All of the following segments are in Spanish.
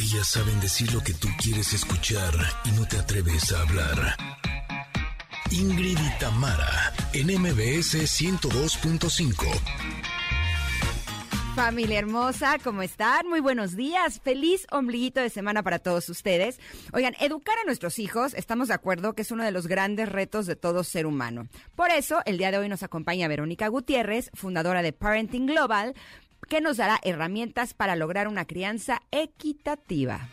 Ellas saben decir lo que tú quieres escuchar y no te atreves a hablar. Ingrid y Tamara, en MBS 102.5. Familia hermosa, ¿cómo están? Muy buenos días. Feliz ombliguito de semana para todos ustedes. Oigan, educar a nuestros hijos, estamos de acuerdo que es uno de los grandes retos de todo ser humano. Por eso, el día de hoy nos acompaña Verónica Gutiérrez, fundadora de Parenting Global, que nos dará herramientas para lograr una crianza equitativa.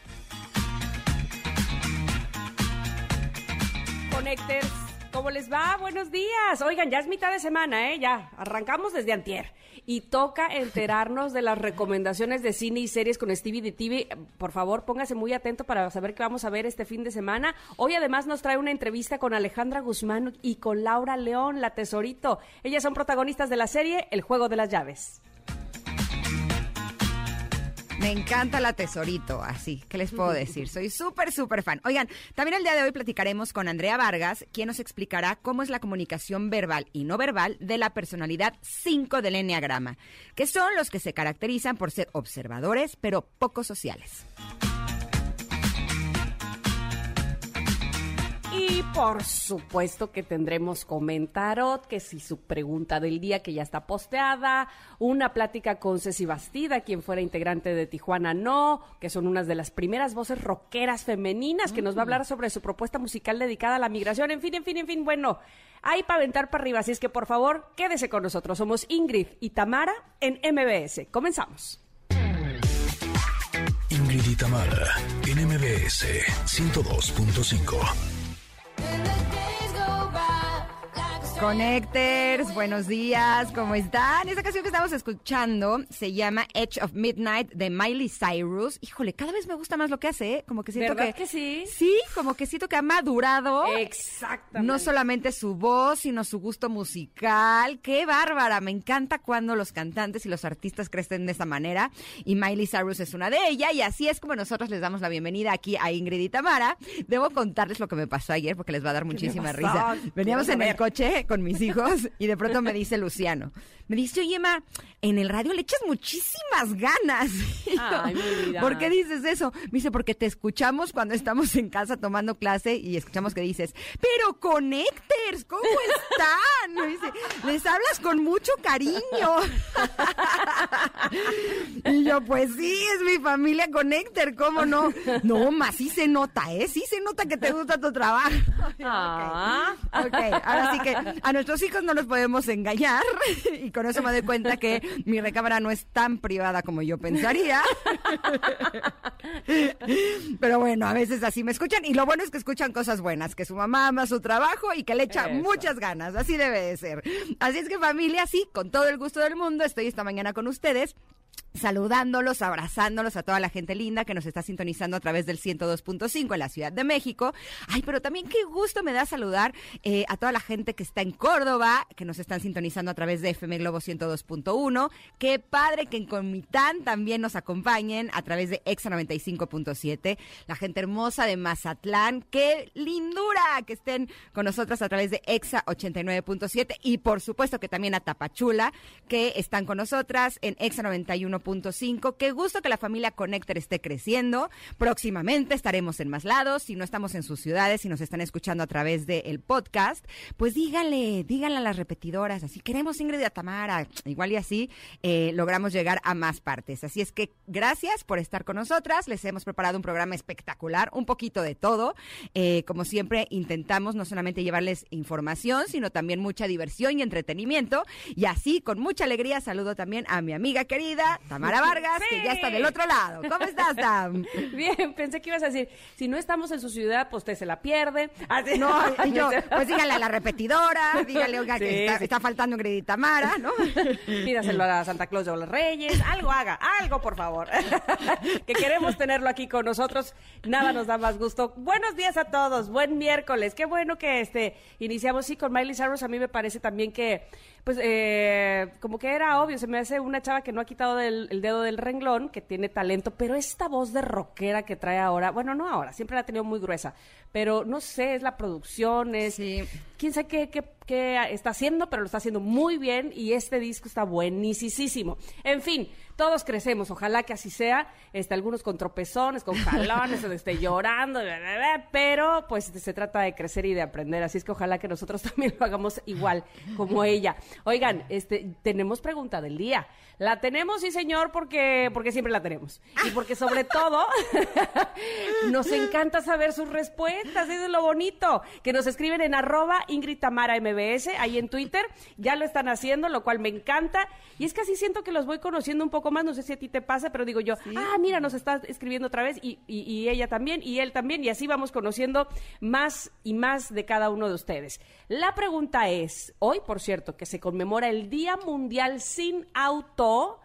Connectors, ¿cómo les va? Buenos días. Oigan, ya es mitad de semana, ¿eh? Ya, arrancamos desde antier. Y toca enterarnos de las recomendaciones de cine y series con Stevie de TV. Por favor, póngase muy atento para saber qué vamos a ver este fin de semana. Hoy además nos trae una entrevista con Alejandra Guzmán y con Laura León, la tesorito. Ellas son protagonistas de la serie El Juego de las Llaves. Me encanta la tesorito, así, ¿qué les puedo decir? Soy súper, súper fan. Oigan, también el día de hoy platicaremos con Andrea Vargas, quien nos explicará cómo es la comunicación verbal y no verbal de la personalidad 5 del Enneagrama, que son los que se caracterizan por ser observadores, pero poco sociales. Y por supuesto que tendremos comentarot, que si su pregunta del día que ya está posteada, una plática con Ceci Bastida, quien fuera integrante de Tijuana No, que son unas de las primeras voces rockeras femeninas, que nos va a hablar sobre su propuesta musical dedicada a la migración, en fin, en fin, en fin, bueno, hay para aventar para arriba, así es que por favor, quédese con nosotros. Somos Ingrid y Tamara en MBS. Comenzamos. Ingrid y Tamara, en MBS 102.5. in the day. Connectors, buenos días, ¿cómo están? Esta canción que estamos escuchando se llama Edge of Midnight de Miley Cyrus. Híjole, cada vez me gusta más lo que hace, ¿eh? como que siento ¿Verdad que, que sí? Sí, como que siento que ha madurado. Exactamente. No solamente su voz, sino su gusto musical. ¡Qué bárbara! Me encanta cuando los cantantes y los artistas crecen de esa manera. Y Miley Cyrus es una de ellas. Y así es como nosotros les damos la bienvenida aquí a Ingrid y Tamara. Debo contarles lo que me pasó ayer porque les va a dar muchísima risa. Veníamos en el coche con mis hijos y de pronto me dice Luciano, me dice, oye, Emma, en el radio le echas muchísimas ganas. Yo, Ay, mi vida. ¿Por qué dices eso? Me dice, porque te escuchamos cuando estamos en casa tomando clase y escuchamos que dices, pero Connectors, ¿cómo están? Me dice, les hablas con mucho cariño. y yo, pues sí, es mi familia Connector, ¿cómo no? No, más sí se nota, ¿eh? Sí se nota que te gusta tu trabajo. Ah. Ok, ahora sí que a nuestros hijos no los podemos engañar y con eso me doy cuenta que mi recámara no es tan privada como yo pensaría. Pero bueno, a veces así me escuchan y lo bueno es que escuchan cosas buenas, que su mamá ama su trabajo y que le echa Eso. muchas ganas, así debe de ser. Así es que familia, sí, con todo el gusto del mundo, estoy esta mañana con ustedes ustedes saludándolos, abrazándolos a toda la gente linda que nos está sintonizando a través del 102.5 en la Ciudad de México. Ay, pero también qué gusto me da saludar eh, a toda la gente que está en Córdoba, que nos están sintonizando a través de FM Globo 102.1. Qué padre que en Comitán también nos acompañen a través de Exa 95.7. La gente hermosa de Mazatlán, qué lindura que estén con nosotras a través de Exa 89.7 y por supuesto que también a Tapachula, que están con nosotras en Exa 91.5. Qué gusto que la familia Connector esté creciendo. Próximamente estaremos en más lados. Si no estamos en sus ciudades y nos están escuchando a través del podcast, pues díganle, díganle a las repetidoras. Así queremos Ingrid y a. Igual y así eh, logramos llegar a más partes. Así es que gracias por estar con nosotras. Les hemos preparado un programa espectacular, un poquito de todo. Eh, como siempre, intentamos no solamente llevarles información, sino también mucha diversión y entretenimiento. Y así, con mucha alegría, saludo también a mi amiga querida, Tamara Vargas, que ya está del otro lado. ¿Cómo estás, Tam? Bien, pensé que ibas a decir, si no estamos en su ciudad, pues usted se la pierde. Así- No, y yo, pues dígale a la repetidora, dígale, oiga, que está, sí. está faltando Ingrid Tamara, ¿no? Pídaselo a Santa Claus o a los Reyes, algo haga, algo por favor. que queremos tenerlo aquí con nosotros, nada nos da más gusto. Buenos días a todos, buen miércoles, qué bueno que este iniciamos sí con Miley Cyrus, a mí me parece también que pues eh, como que era obvio, se me hace una chava que no ha quitado del- el dedo del renglón, que tiene talento, pero esta voz de rockera que trae ahora, bueno, no ahora, siempre la ha tenido muy gruesa, pero no sé, es la producción, es Sí. quién sabe qué, qué- qué está haciendo, pero lo está haciendo muy bien y este disco está buenísimo. En fin, todos crecemos, ojalá que así sea, este, algunos con tropezones, con jalones, este, llorando, pero pues se trata de crecer y de aprender, así es que ojalá que nosotros también lo hagamos igual como ella. Oigan, este, tenemos pregunta del día. La tenemos, sí señor, porque, porque siempre la tenemos. Y porque sobre todo nos encanta saber sus respuestas, eso es lo bonito, que nos escriben en arroba Ingrid MBS, ahí en Twitter, ya lo están haciendo, lo cual me encanta. Y es que así siento que los voy conociendo un poco más, no sé si a ti te pasa, pero digo yo, ah, mira, nos está escribiendo otra vez y, y- y ella también, y él también, y así vamos conociendo más y más de cada uno de ustedes. La pregunta es, hoy, por cierto, que se conmemora el Día Mundial sin Auto,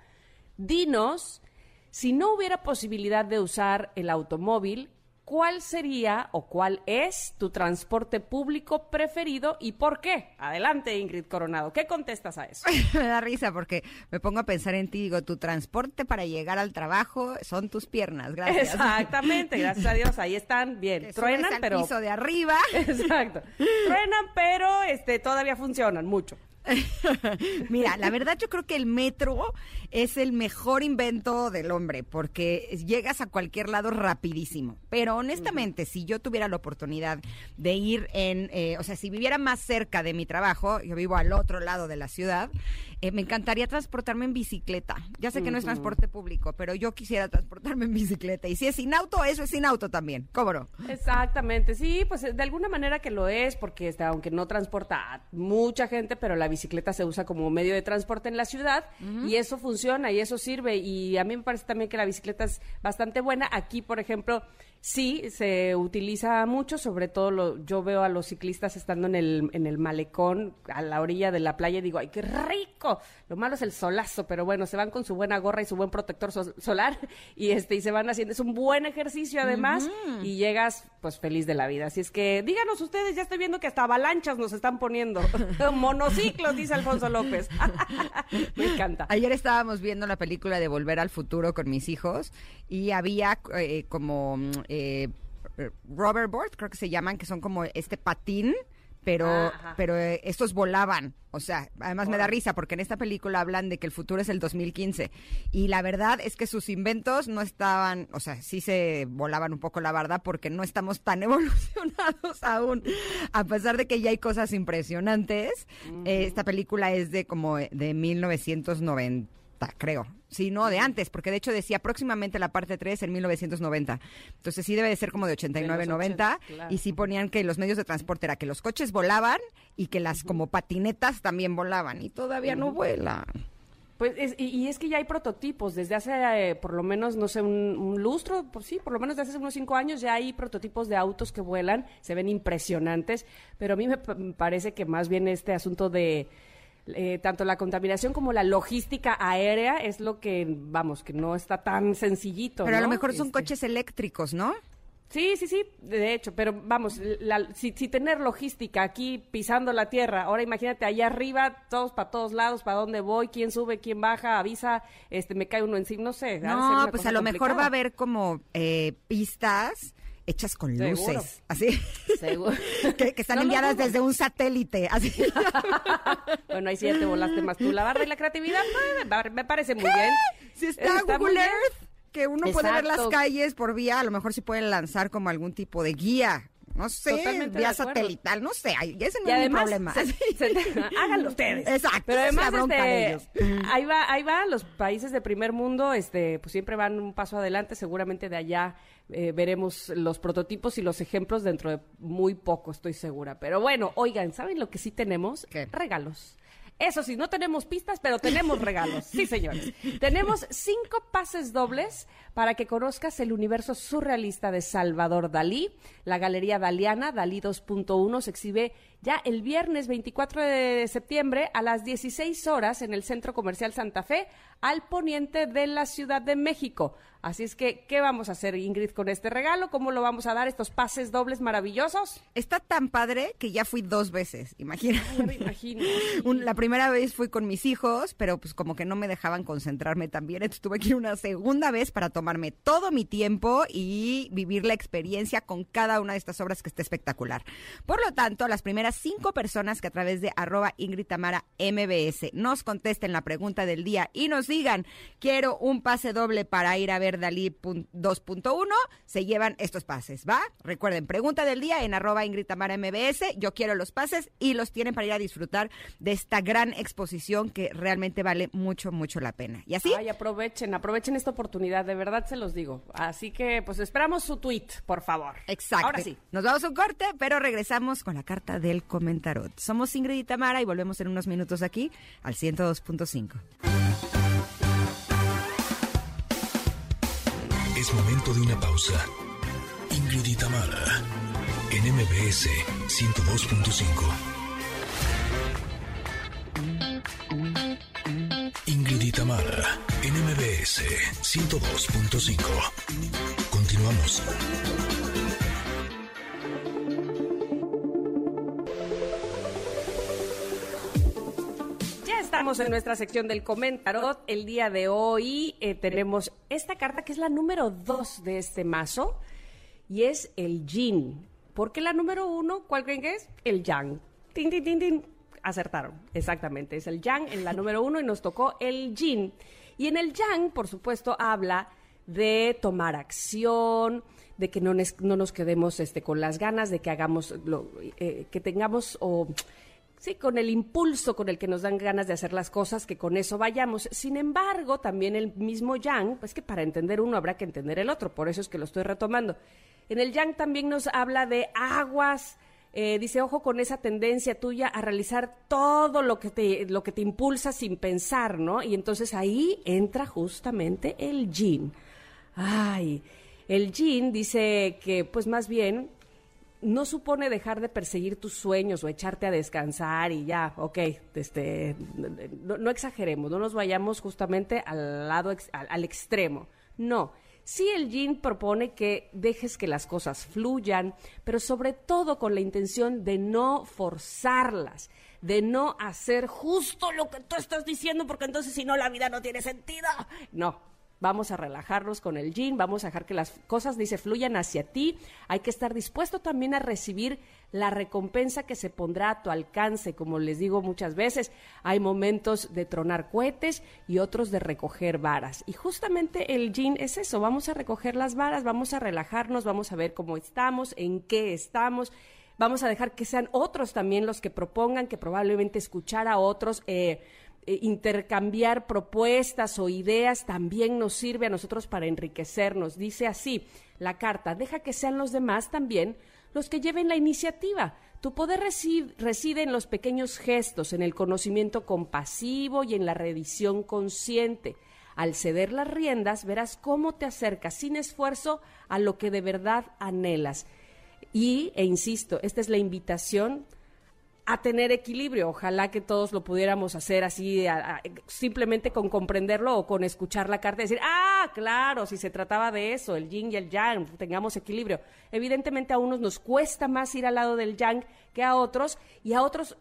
dinos, si no hubiera posibilidad de usar el automóvil, ¿cuál sería o cuál es tu transporte público preferido y por qué? Adelante, Ingrid Coronado. ¿Qué contestas a eso? me da risa porque me pongo a pensar en ti, digo, tu transporte para llegar al trabajo son tus piernas, gracias. Exactamente, gracias a Dios, ahí están bien. Te Truenan, al pero piso de arriba. Exacto. Truenan, pero este todavía funcionan mucho. Mira, la verdad yo creo que el metro es el mejor invento del hombre porque llegas a cualquier lado rapidísimo. Pero honestamente, si yo tuviera la oportunidad de ir en, eh, o sea, si viviera más cerca de mi trabajo, yo vivo al otro lado de la ciudad, eh, me encantaría transportarme en bicicleta. Ya sé que no es transporte público, pero yo quisiera transportarme en bicicleta. Y si es sin auto, eso es sin auto también. ¿Cómo no? Exactamente, sí, pues de alguna manera que lo es, porque este, aunque no transporta a mucha gente, pero la bicicleta se usa como medio de transporte en la ciudad y eso funciona y eso sirve. Y a mí me parece también que la bicicleta es bastante buena. Aquí, por ejemplo, sí se utiliza mucho, sobre todo lo, yo veo a los ciclistas estando en el, en el malecón a la orilla de la playa y digo, ¡ay, qué rico! Lo malo es el solazo, pero bueno, se van con su buena gorra y su buen protector so- solar y este y se van haciendo, es un buen ejercicio además y llegas pues feliz de la vida. Así es que díganos ustedes, ya estoy viendo que hasta avalanchas nos están poniendo. Monociclos, dice Alfonso López. Me encanta. Ayer estábamos viendo la película de Volver al Futuro con mis hijos y había eh, como mm, eh, Roverboard, creo que se llaman, que son como este patín, pero, Ah, ajá. pero eh, estos volaban. O sea, además me da risa porque en esta película hablan de que el futuro es el 2015 y la verdad es que sus inventos no estaban, o sea, sí se volaban un poco la verdad porque no estamos tan evolucionados aún, a pesar de que ya hay cosas impresionantes. eh, esta película es de como de 1990, creo. Sí, no, de antes, porque de hecho decía próximamente la parte 3 en 1990. Entonces sí debe de ser como de 89, De los 90. 80, claro. Y sí ponían que los medios de transporte era que los coches volaban y que las como patinetas también volaban. Y todavía no vuelan. Pues es- y, y es que ya hay prototipos desde hace eh, por lo menos no sé un, un lustro, pues sí, por lo menos desde hace unos cinco años ya hay prototipos de autos que vuelan, se ven impresionantes, pero a mí me parece que más bien este asunto de eh, tanto la contaminación como la logística aérea es lo que vamos que no está tan sencillito. Pero a lo mejor son Este, coches eléctricos, ¿no? Sí, sí, sí, de hecho, pero vamos, la- si, si tener logística aquí pisando la tierra, ahora imagínate allá arriba, todos para todos lados, para dónde voy, quién sube, quién baja, avisa, este, me cae uno encima, no sé. No, pues a lo mejor va a haber como eh, pistas hechas con Seguro. luces, así, Seguro. que, que están No enviadas desde un satélite, así. bueno, ahí sí ya te volaste más tú la barra y la creatividad, me- parece muy bien. Si está, Google bien. Earth, que uno puede ver las calles por vía, a lo mejor sí pueden lanzar como algún tipo de guía. No sé, Totalmente vía satelital, no sé, ese no Y es mi además, problema. se- se- háganlo ustedes. Exacto, Pero además, este, ellos. ahí va, ahí va, los países de primer mundo, este, pues siempre van un paso adelante, seguramente de allá eh, veremos los prototipos y los ejemplos dentro de muy poco, estoy segura. Pero bueno, oigan, ¿saben lo que sí tenemos? ¿Qué? Regalos. Eso sí, no tenemos pistas, pero tenemos regalos. Sí, señores. Tenemos cinco pases dobles para que conozcas el universo surrealista de Salvador Dalí. La Galería Daliana, Dalí 2.1, se exhibe ya el viernes 24 de septiembre a las 16 horas en el Centro Comercial Santa Fe, al poniente de la Ciudad de México. Así es que, ¿qué vamos a hacer, Ingrid, con este regalo? ¿Cómo lo vamos a dar, estos pases dobles maravillosos? Está tan padre que ya fui dos veces, imagínate. Ya me imagino. La primera vez fui con mis hijos, pero pues como que no me dejaban concentrarme también, entonces tuve que ir una segunda vez para tomarme todo mi tiempo y vivir la experiencia con cada una de estas obras que está espectacular. Por lo tanto, las primeras primeras cinco personas que a través de arroba Ingrid Tamara MBS nos contesten la pregunta del día y nos digan, quiero un pase doble para ir a ver Dalí 2.1, se llevan estos pases, ¿va? Recuerden, pregunta del día en arroba Ingrid Tamara MBS, yo quiero los pases y los tienen para ir a disfrutar de esta gran exposición que realmente vale mucho, mucho la pena. ¿Y así? Ay, aprovechen, aprovechen esta oportunidad, de verdad se los digo. Así que, pues esperamos su tweet, por favor. Exacto. Ahora sí. Nos vamos a un corte, pero regresamos con la carta del comentarot. Somos Ingrid y Tamara y volvemos en unos minutos aquí al 102.5. Es momento de una pausa. Ingrid y en MBS 102.5. Ingrid y en MBS 102.5. Continuamos. Estamos en nuestra sección del comentarot. El día de hoy eh, tenemos esta carta que es la número dos de este mazo y es el yin. Porque la número uno, ¿cuál creen que es? El yang. Tin, tin, tin, tin. Acertaron, exactamente. Es el yang en la número uno y nos tocó el yin. Y en el yang, por supuesto, habla de tomar acción, de que no, no nos quedemos este, con las ganas, de que hagamos, lo, eh, que tengamos o... Sí, con el impulso con el que nos dan ganas de hacer las cosas, que con eso vayamos. Sin embargo, también el mismo yang, pues que para entender uno habrá que entender el otro, por eso es que lo estoy retomando. En el yang también nos habla de aguas, eh, dice, ojo con esa tendencia tuya a realizar todo lo que, te, lo que te impulsa sin pensar, ¿no? Y entonces ahí entra justamente el yin. Ay, el yin dice que pues más bien no supone dejar de perseguir tus sueños o echarte a descansar y ya, ok, este, no, exageremos, no nos vayamos justamente al lado, ex- al, al extremo. No, sí el yin propone que dejes que las cosas fluyan, pero sobre todo con la intención de no forzarlas, de no hacer justo lo que tú estás diciendo, porque entonces si no la vida no tiene sentido. No, Vamos a relajarnos con el yin, vamos a dejar que las cosas, dice, fluyan hacia ti. Hay que estar dispuesto también a recibir la recompensa que se pondrá a tu alcance. Como les digo muchas veces, hay momentos de tronar cohetes y otros de recoger varas. Y justamente el yin es eso, vamos a recoger las varas, vamos a relajarnos, vamos a ver cómo estamos, en qué estamos. Vamos a dejar que sean otros también los que propongan, que probablemente escuchar a otros. eh, eh, intercambiar propuestas o ideas también nos sirve a nosotros para enriquecernos. Dice así la carta, deja que sean los demás también los que lleven la iniciativa. Tu poder resi- reside en los pequeños gestos, en el conocimiento compasivo y en la revisión consciente. Al ceder las riendas, verás cómo te acercas sin esfuerzo a lo que de verdad anhelas. Y, e insisto, esta es la invitación a tener equilibrio. Ojalá que todos lo pudiéramos hacer así, a- simplemente con comprenderlo o con escuchar la carta y decir, ah, claro, si se trataba de eso, el yin y el yang, tengamos equilibrio. Evidentemente a unos nos cuesta más ir al lado del yang que a otros y a otros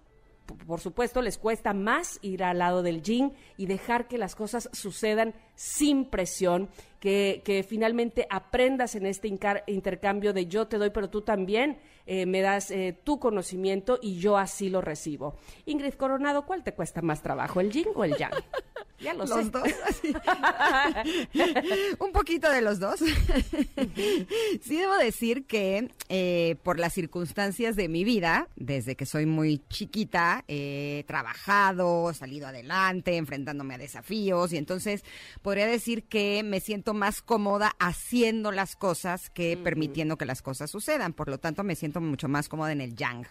por supuesto, les cuesta más ir al lado del yin y dejar que las cosas sucedan sin presión, que, que finalmente aprendas en este intercambio de yo te doy, pero tú también eh, me das eh, tu conocimiento y yo así lo recibo. Ingrid Coronado, ¿cuál te cuesta más trabajo, el yin o el yang? Ya lo sé. Los dos. así. Un poquito de los dos. sí debo decir que eh, por las circunstancias de mi vida, desde que soy muy chiquita, he trabajado, salido adelante, enfrentándome a desafíos y entonces podría decir que me siento más cómoda haciendo las cosas que permitiendo que las cosas sucedan. Por lo tanto, me siento mucho más cómoda en el yang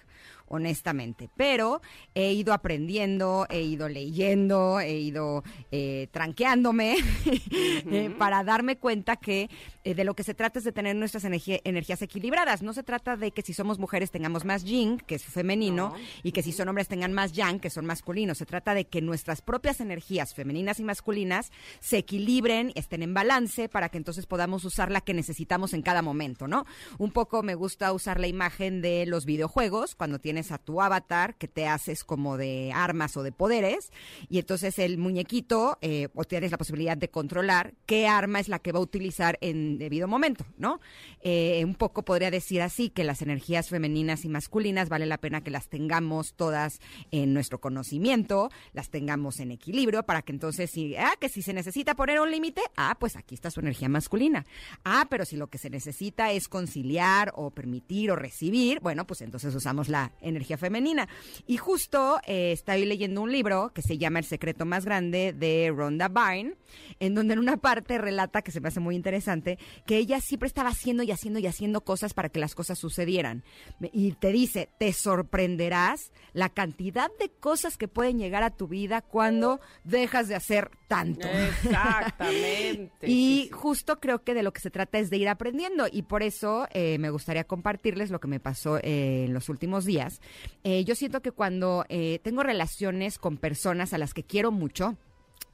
honestamente. Pero he ido aprendiendo, he ido leyendo, he ido eh, tranqueándome eh, para darme cuenta que eh, de lo que se trata es de tener nuestras energía- energías equilibradas. No se trata de que si somos mujeres tengamos más yin, que es femenino, y que si son hombres tengan más yang, que son masculinos. Se trata de que nuestras propias energías femeninas y masculinas se equilibren, estén en balance para que entonces podamos usar la que necesitamos en cada momento, ¿no? Un poco me gusta usar la imagen de los videojuegos, cuando tienes tienes a tu avatar que te haces como de armas o de poderes y entonces el muñequito eh, o tienes la posibilidad de controlar qué arma es la que va a utilizar en debido momento, ¿no? Eh, un poco podría decir así que las energías femeninas y masculinas vale la pena que las tengamos todas en nuestro conocimiento, las tengamos en equilibrio para que entonces si, ah, que si se necesita poner un límite, ah, pues aquí está su energía masculina. Ah, pero si lo que se necesita es conciliar o permitir o recibir, bueno, pues entonces usamos la energía femenina. Y justo eh, estoy leyendo un libro que se llama El secreto más grande de Rhonda Byrne, en donde en una parte relata, que se me hace muy interesante, que ella siempre estaba haciendo y haciendo y haciendo cosas para que las cosas sucedieran. Y te dice, te sorprenderás la cantidad de cosas que pueden llegar a tu vida cuando dejas de hacer tanto. Exactamente. y justo creo que de lo que se trata es de ir aprendiendo y por eso eh, me gustaría compartirles lo que me pasó eh, en los últimos días. Eh, yo siento que cuando tengo relaciones con personas a las que quiero mucho,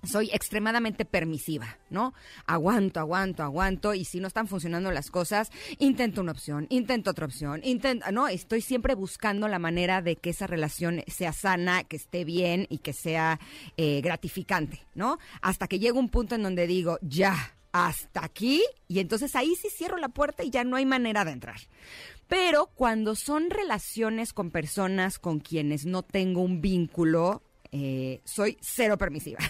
soy extremadamente permisiva, ¿no? Aguanto, aguanto, aguanto y si no están funcionando las cosas, intento una opción, intento otra opción, intento, no, estoy siempre buscando la manera de que esa relación sea sana, que esté bien y que sea eh, gratificante, ¿no? Hasta que llega un punto en donde digo, ya, hasta aquí y entonces ahí sí cierro la puerta y ya no hay manera de entrar. Pero cuando son relaciones con personas con quienes no tengo un vínculo, eh, soy cero permisiva.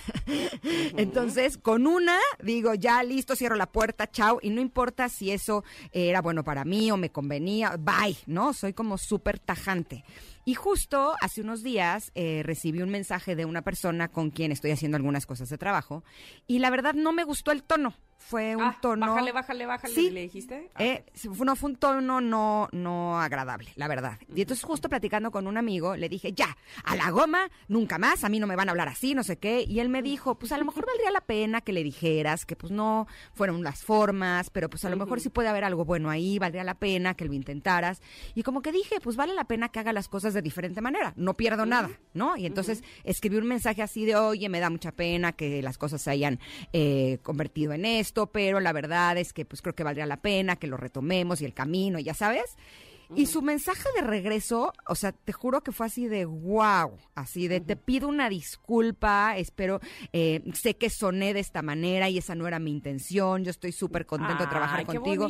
Entonces, con una, digo, ya listo, cierro la puerta, chao, y no importa si eso era bueno para mí o me convenía, bye, ¿no? Soy como súper tajante. Y justo hace unos días eh, recibí un mensaje de una persona con quien estoy haciendo algunas cosas de trabajo y la verdad no me gustó el tono fue un ah, tono. Bájale, bájale, bájale, sí, le dijiste. Ah, eh, no, fue un tono no, no agradable, la verdad. Y entonces, justo platicando con un amigo, le dije, ya, a la goma, nunca más, a mí no me van a hablar así, no sé qué. Y él me dijo, pues a lo mejor valdría la pena que le dijeras que pues no fueron las formas, pero pues a lo mejor sí puede haber algo bueno ahí, valdría la pena que lo intentaras. Y como que dije, pues vale la pena que haga las cosas de diferente manera, no pierdo nada, ¿no? Y entonces escribí un mensaje así de, oye, me da mucha pena que las cosas se hayan eh, convertido en esto pero la verdad es que pues creo que valdría la pena que lo retomemos y el camino, ya sabes. Y su mensaje de regreso, o sea, te juro que fue así de wow, así de te pido una disculpa, espero, eh, sé que soné de esta manera y esa no era mi intención, yo estoy súper contento de trabajar contigo.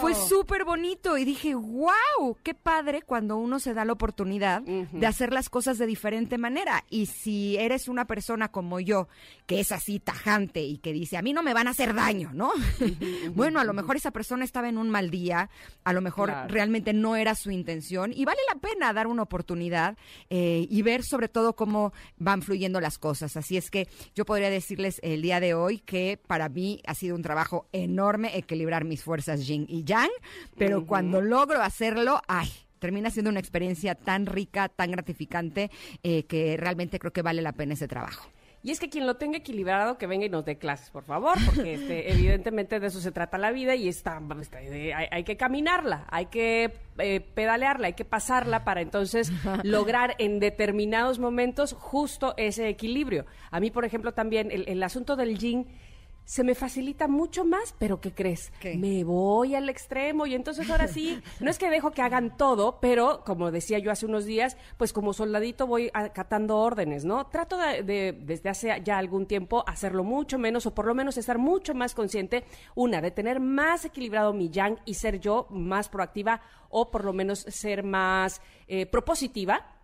Fue súper bonito y dije, wow, qué padre cuando uno se da la oportunidad de hacer las cosas de diferente manera. Y si eres una persona como yo, que es así tajante y que dice, a mí no me van a hacer daño, ¿no? bueno, a lo mejor esa persona estaba en un mal día, a lo mejor realmente no era su intención y vale la pena dar una oportunidad eh, y ver sobre todo cómo van fluyendo las cosas. Así es que yo podría decirles el día de hoy que para mí ha sido un trabajo enorme equilibrar mis fuerzas yin y yang, pero cuando logro hacerlo, ay, termina siendo una experiencia tan rica, tan gratificante, eh, que realmente creo que vale la pena ese trabajo. Y es que quien lo tenga equilibrado, que venga y nos dé clases, por favor, porque este, evidentemente de eso se trata la vida y está, hay, que caminarla, hay que eh, pedalearla, hay que pasarla para entonces lograr en determinados momentos justo ese equilibrio. A mí, por ejemplo, también el, el asunto del yin se me facilita mucho más, pero ¿qué crees? Me voy al extremo y entonces ahora sí, no es que dejo que hagan todo, pero como decía yo hace unos días, pues como soldadito voy acatando órdenes, ¿no? Trato de, desde hace ya algún tiempo hacerlo mucho menos o por lo menos estar mucho más consciente, una, de tener más equilibrado mi yang y ser yo más proactiva o por lo menos ser más eh, propositiva,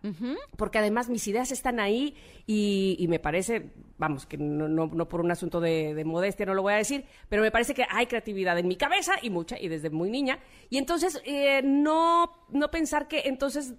porque además mis ideas están ahí y, me parece, vamos, que no, no, por un asunto de, modestia no lo voy a decir, pero me parece que hay creatividad en mi cabeza y mucha, y desde muy niña, y entonces eh, no, no pensar que entonces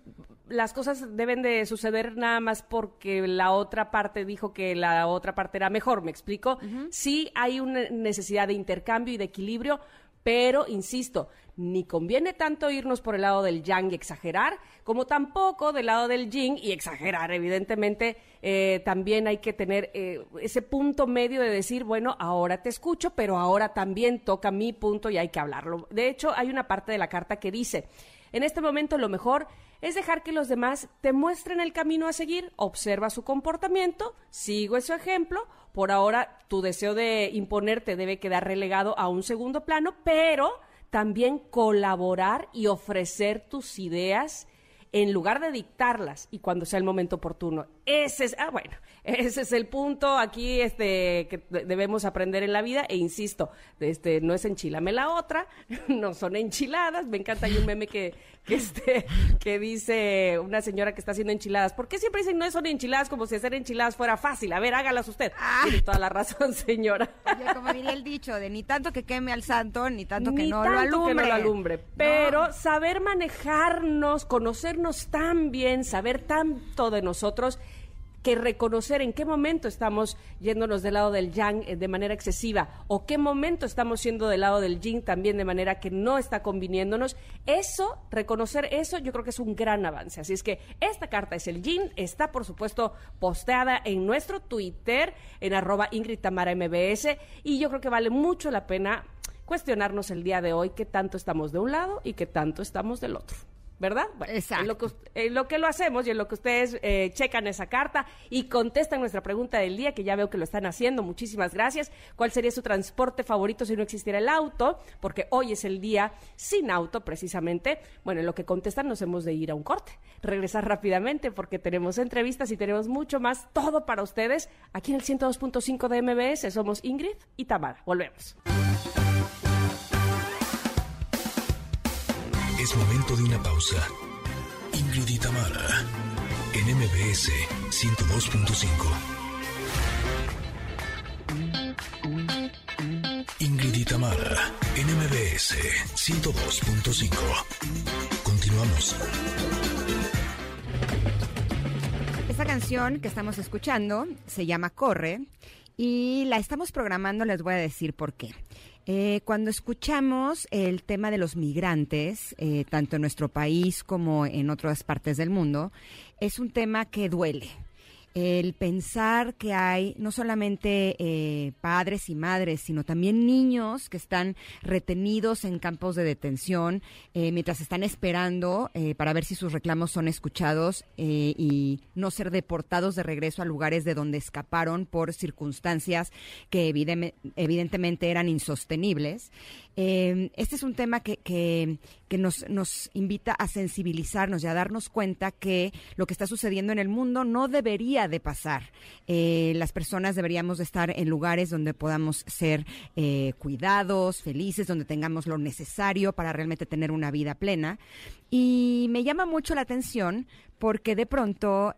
las cosas deben de suceder nada más porque la otra parte dijo que la otra parte era mejor, ¿me explico? Sí hay una necesidad de intercambio y de equilibrio, pero, insisto, ni conviene tanto irnos por el lado del yang y exagerar, como tampoco del lado del yin y exagerar. Evidentemente, eh, también hay que tener eh, ese punto medio de decir, bueno, ahora te escucho, pero ahora también toca mi punto y hay que hablarlo. De hecho, hay una parte de la carta que dice, en este momento lo mejor es dejar que los demás te muestren el camino a seguir, observa su comportamiento, sigo su ejemplo, por ahora tu deseo de imponerte debe quedar relegado a un segundo plano, pero también colaborar y ofrecer tus ideas en lugar de dictarlas y cuando sea el momento oportuno. Ese es, ah, bueno, ese es el punto aquí este, que debemos aprender en la vida. E insisto, este, no es enchilame la otra, no son enchiladas. Me encanta, hay un meme que, que, este, que dice una señora que está haciendo enchiladas. ¿Por qué siempre dicen no son enchiladas como si hacer enchiladas fuera fácil? A ver, hágalas usted. Ah. Tiene toda la razón, señora. como diría el dicho, de ni tanto que queme al santo, ni tanto que no lo alumbre. que no lo alumbre. Pero saber manejarnos, conocernos tan bien, saber tanto de nosotros que reconocer en qué momento estamos yéndonos del lado del yang eh, de manera excesiva o qué momento estamos siendo del lado del yin también de manera que no está conviniéndonos. Eso, reconocer eso, yo creo que es un gran avance. Así es que esta carta es el yin, está por supuesto posteada en nuestro Twitter, en arroba Ingrid MBS, y yo creo que vale mucho la pena cuestionarnos el día de hoy qué tanto estamos de un lado y qué tanto estamos del otro. ¿Verdad? Exacto. En lo, que, lo que lo hacemos y en lo que ustedes eh, checan esa carta y contestan nuestra pregunta del día, que ya veo que lo están haciendo. Muchísimas gracias. ¿Cuál sería su transporte favorito si no existiera el auto? Porque hoy es el día sin auto, precisamente. Bueno, en lo que contestan nos hemos de ir a un corte. Regresar rápidamente porque tenemos entrevistas y tenemos mucho más, todo para ustedes, aquí en el 102.5 de MBS. Somos Ingrid y Tamara. Volvemos. Es momento de una pausa. Ingrid y Tamara, en MBS 102.5. Ingrid y Tamara, en MBS 102.5. Continuamos. Esta canción que estamos escuchando se llama Corre y la estamos programando, les voy a decir por qué. Eh, cuando escuchamos el tema de los migrantes, eh, tanto en nuestro país como en otras partes del mundo, es un tema que duele el pensar que hay no solamente eh, padres y madres, sino también niños que están retenidos en campos de detención eh, mientras están esperando eh, para ver si sus reclamos son escuchados y no ser deportados de regreso a lugares de donde escaparon por circunstancias que evidentemente eran insostenibles. Este es un tema que, que, que nos, nos invita a sensibilizarnos y a darnos cuenta que lo que está sucediendo en el mundo no debería de pasar. Eh, las personas deberíamos de estar en lugares donde podamos ser eh, cuidados, felices, donde tengamos lo necesario para realmente tener una vida plena. Y me llama mucho la atención porque de pronto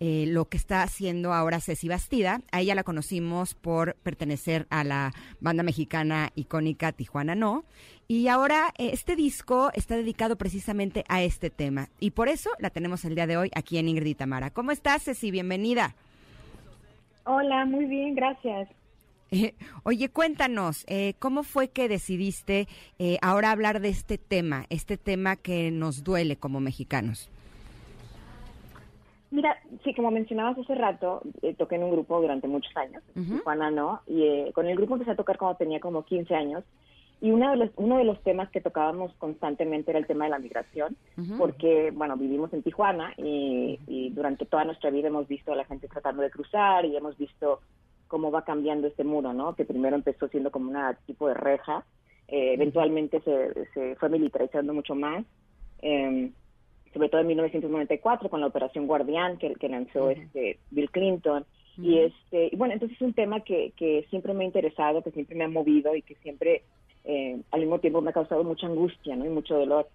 eh, lo que está haciendo ahora Ceci Bastida. A ella la conocimos por pertenecer a la banda mexicana icónica Tijuana No. Y ahora eh, este disco está dedicado precisamente a este tema. Y por eso la tenemos el día de hoy aquí en Ingrid y Tamara. ¿Cómo estás, Ceci? Bienvenida. Hola, muy bien, gracias. oye, cuéntanos, eh, ¿cómo fue que decidiste eh, ahora hablar de este tema, este tema que nos duele como mexicanos? Mira, sí, como mencionabas hace rato, toqué en un grupo durante muchos años, Juana no, y con el grupo empecé a tocar cuando tenía como 15 años, y uno de, los, uno de los temas que tocábamos constantemente era el tema de la migración, porque, bueno, vivimos en Tijuana y, durante toda nuestra vida hemos visto a la gente tratando de cruzar y hemos visto cómo va cambiando este muro, ¿no? Que primero empezó siendo como una tipo de reja, eh, eventualmente se, se, fue militarizando mucho más, eh, sobre todo en 1994 con la Operación Guardián que, que lanzó este Bill Clinton. Y este, y bueno, entonces es un tema que, que siempre me ha interesado, que siempre me ha movido y que siempre eh, al mismo tiempo me ha causado mucha angustia ¿no? y mucho dolor.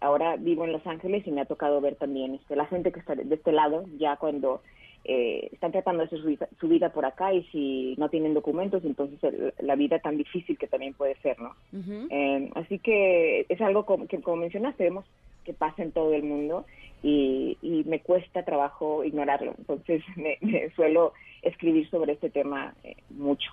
Ahora vivo en Los Ángeles y me ha tocado ver también este, la gente que está de este lado, ya cuando eh, están tratando de hacer su vida, por acá y si no tienen documentos, entonces la vida tan difícil que también puede ser, ¿no? Eh, así que es algo que, como mencionaste, vemos que pasa en todo el mundo y, me cuesta trabajo ignorarlo. Entonces me, suelo escribir sobre este tema mucho.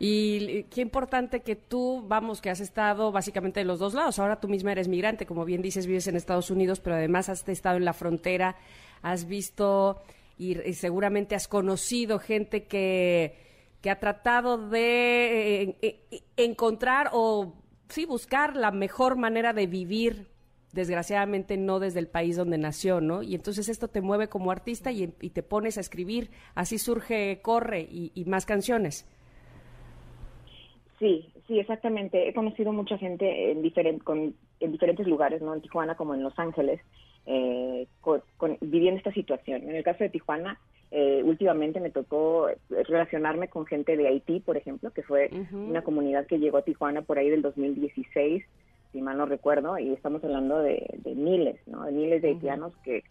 Y qué importante que tú, vamos, que has estado básicamente de los dos lados. Ahora tú misma eres migrante, como bien dices, vives en Estados Unidos, pero además has estado en la frontera, has visto y, seguramente has conocido gente que, que ha tratado de eh, eh, encontrar o sí buscar la mejor manera de vivir desgraciadamente no desde el país donde nació, ¿no? Y entonces esto te mueve como artista y, te pones a escribir, así surge Corre y más canciones. Sí, sí, exactamente. He conocido mucha gente en, diferente, con, en diferentes lugares, ¿no? En Tijuana como en Los Ángeles, eh, con, viviendo esta situación. En el caso de Tijuana, eh, últimamente me tocó relacionarme con gente de Haití, por ejemplo, que fue una comunidad que llegó a Tijuana por ahí del 2016, si mal no recuerdo, y estamos hablando de, miles, ¿no? De miles de haitianos que,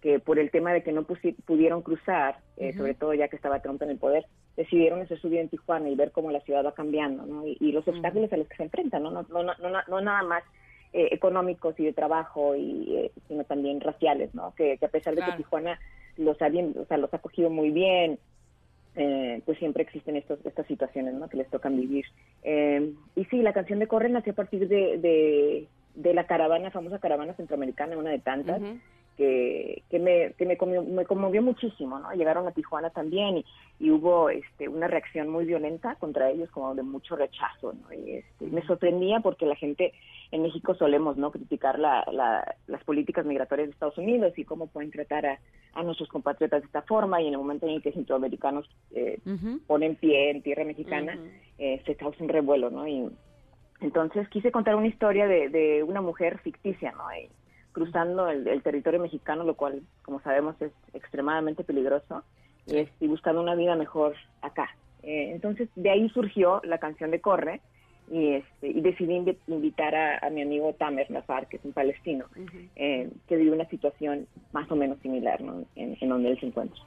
que por el tema de que no pudieron cruzar, eh, sobre todo ya que estaba Trump en el poder, decidieron hacer su vida en Tijuana y ver cómo la ciudad va cambiando, ¿no? Y, los obstáculos a los que se enfrentan, ¿no? No, no, no, no, nada más eh, económicos y de trabajo, y, eh, sino también raciales, ¿no? Que, a pesar de que Tijuana los ha, bien, o sea, los ha cogido muy bien, eh, pues siempre existen estos, estas situaciones, ¿no? Que les tocan vivir. y sí, la canción de Corre nació a partir de, de, la caravana, famosa caravana centroamericana, una de tantas, que, que, me, que me, conmovió, muchísimo, ¿no? Llegaron a Tijuana también y, y, hubo este, una reacción muy violenta contra ellos, como de mucho rechazo, ¿no? Y este, me sorprendía porque la gente en México solemos, ¿no? Criticar la, las políticas migratorias de Estados Unidos y cómo pueden tratar a, a, nuestros compatriotas de esta forma y en el momento en el que centroamericanos eh, ponen pie en tierra mexicana, eh, se causa un revuelo, ¿no? Y entonces quise contar una historia de, de una mujer ficticia, ¿no? Cruzando el, territorio mexicano, lo cual, como sabemos, es extremadamente peligroso, y, buscando una vida mejor acá. Eh, entonces, de ahí surgió la canción de Corre, y, este, y decidí invitar a, mi amigo Tamer Nazar, que es un palestino, eh, que vive una situación más o menos similar en, en donde él se encuentra.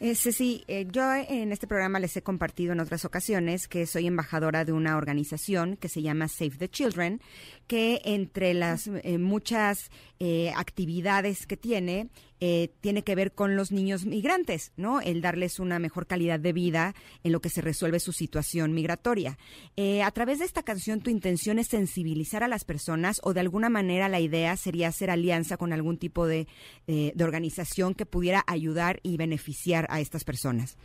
Eh, sí, eh, yo en este programa les he compartido en otras ocasiones que soy embajadora de una organización que se llama Save the Children, que entre las eh, muchas eh, actividades que tiene, tiene que ver con los niños migrantes, ¿no? El darles una mejor calidad de vida en lo que se resuelve su situación migratoria. a través de esta canción, ¿tu intención es sensibilizar a las personas o de alguna manera la idea sería hacer alianza con algún tipo de, de organización que pudiera ayudar y beneficiar a estas personas?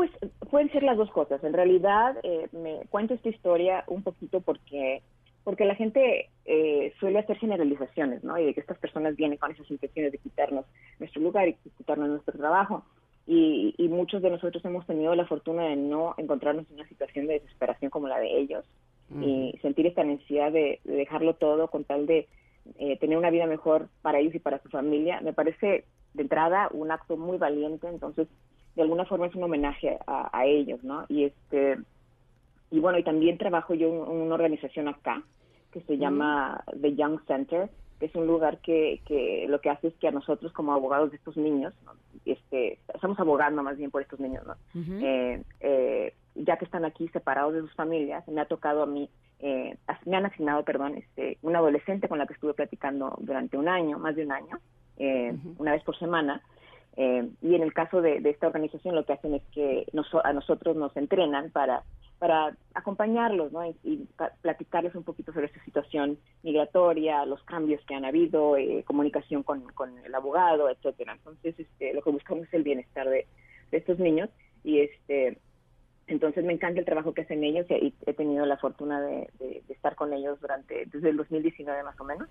Pues pueden ser las dos cosas. En realidad, eh, me cuento esta historia un poquito porque porque la gente eh, suele hacer generalizaciones, ¿no? Y de que estas personas vienen con esas intenciones de quitarnos nuestro lugar y quitarnos nuestro trabajo. Y, muchos de nosotros hemos tenido la fortuna de no encontrarnos en una situación de desesperación como la de ellos y sentir esta necesidad de, dejarlo todo con tal de eh, tener una vida mejor para ellos y para su familia. Me parece de entrada un acto muy valiente, entonces de alguna forma es un homenaje a, ellos, ¿no? Y este y bueno, y también trabajo yo en, una organización acá que se llama The Young Center, que es un lugar que, que lo que hace es que a nosotros como abogados de estos niños, este, estamos abogando más bien por estos niños, ¿no? Eh, eh, ya que están aquí separados de sus familias, me ha tocado a mí, eh, me han asignado, perdón, este, una adolescente con la que estuve platicando durante un año, más de un año, una vez por semana, eh, y en el caso de, esta organización lo que hacen es que a nosotros nos entrenan para, para acompañarlos ¿no? y, platicarles un poquito sobre esta situación migratoria, los cambios que han habido, eh, comunicación con, con, el abogado, etcétera. Entonces, este, lo que buscamos es el bienestar de, estos niños y este entonces me encanta el trabajo que hacen ellos y he tenido la fortuna de, estar con ellos durante desde el 2019 más o menos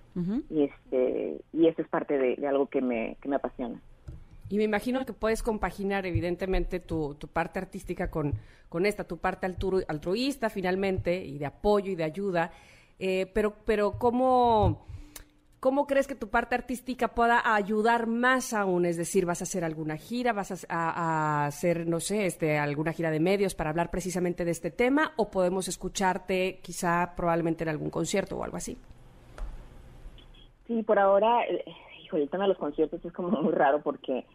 y este y eso es parte de, algo que me, que me apasiona. Y me imagino que puedes compaginar, evidentemente, tu, tu parte artística con, con esta, tu parte altruista, finalmente, y de apoyo y de ayuda. Eh, pero, pero ¿cómo, ¿cómo crees que tu parte artística pueda ayudar más aún? Es decir, ¿vas a hacer alguna gira? ¿Vas a, hacer, no sé, este, alguna gira de medios para hablar precisamente de este tema? ¿O podemos escucharte quizá probablemente en algún concierto o algo así? Sí, por ahora, eh, híjole, el tema de los conciertos es como muy raro porque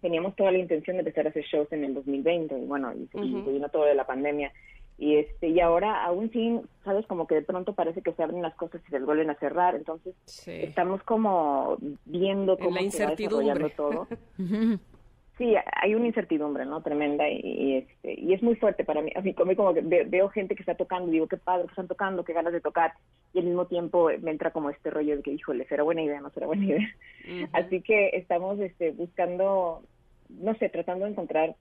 teníamos toda la intención de empezar a hacer shows en el 2020 y bueno, y, vino todo de la pandemia. Y este y ahora aún sí, sabes, como que de pronto parece que se abren las cosas y se vuelven a cerrar, entonces estamos como viendo cómo la incertidumbre. se todo. sí, hay una incertidumbre, ¿no? Tremenda y, este y es muy fuerte para mí. A mí como que veo gente que está tocando y digo, qué padre que están tocando, qué ganas de tocar y al mismo tiempo me entra como este rollo de que, híjole, será buena idea, no será buena idea. Así que estamos este, buscando no sé, tratando de encontrar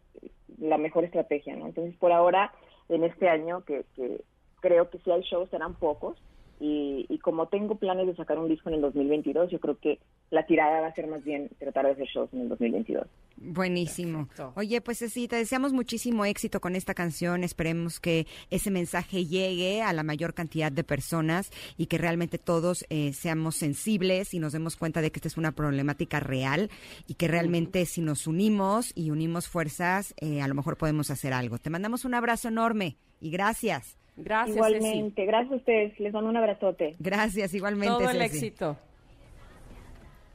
la mejor estrategia, ¿no? Entonces, por ahora, en este año, que, que creo que si hay shows serán pocos, y, y, como tengo planes de sacar un disco en el 2022, yo creo que la tirada va a ser más bien tratar de hacer shows en el 2022. Buenísimo. Perfecto. Oye, pues sí, te deseamos muchísimo éxito con esta canción. Esperemos que ese mensaje llegue a la mayor cantidad de personas y que realmente todos eh, seamos sensibles y nos demos cuenta de que esta es una problemática real y que realmente si nos unimos y unimos fuerzas, eh, a lo mejor podemos hacer algo. Te mandamos un abrazo enorme y gracias. Gracias, Ceci. Igualmente, gracias a ustedes, les mando un abrazote. Gracias, igualmente. Todo el Ceci. éxito.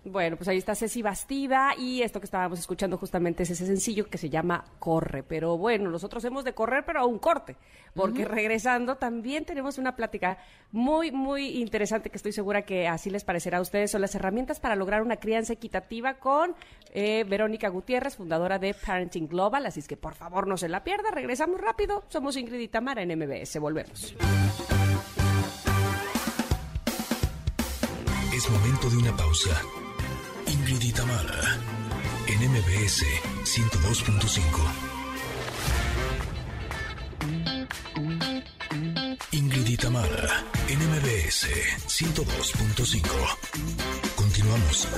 Bueno, pues ahí está Ceci Bastida y esto que estábamos escuchando justamente es ese sencillo que se llama Corre. Pero bueno, nosotros hemos de correr, pero a un corte, porque regresando también tenemos una plática muy, muy interesante que estoy segura que así les parecerá a ustedes. Son las herramientas para lograr una crianza equitativa con eh, Verónica Gutiérrez, fundadora de Parenting Global. Así es que por favor no se la pierda. Regresamos rápido. Somos Ingrid y Tamara en MBS. Volvemos. Es momento de una pausa. Ingrid en MBS 102.5. Ingrid y en MBS 102.5. Continuamos.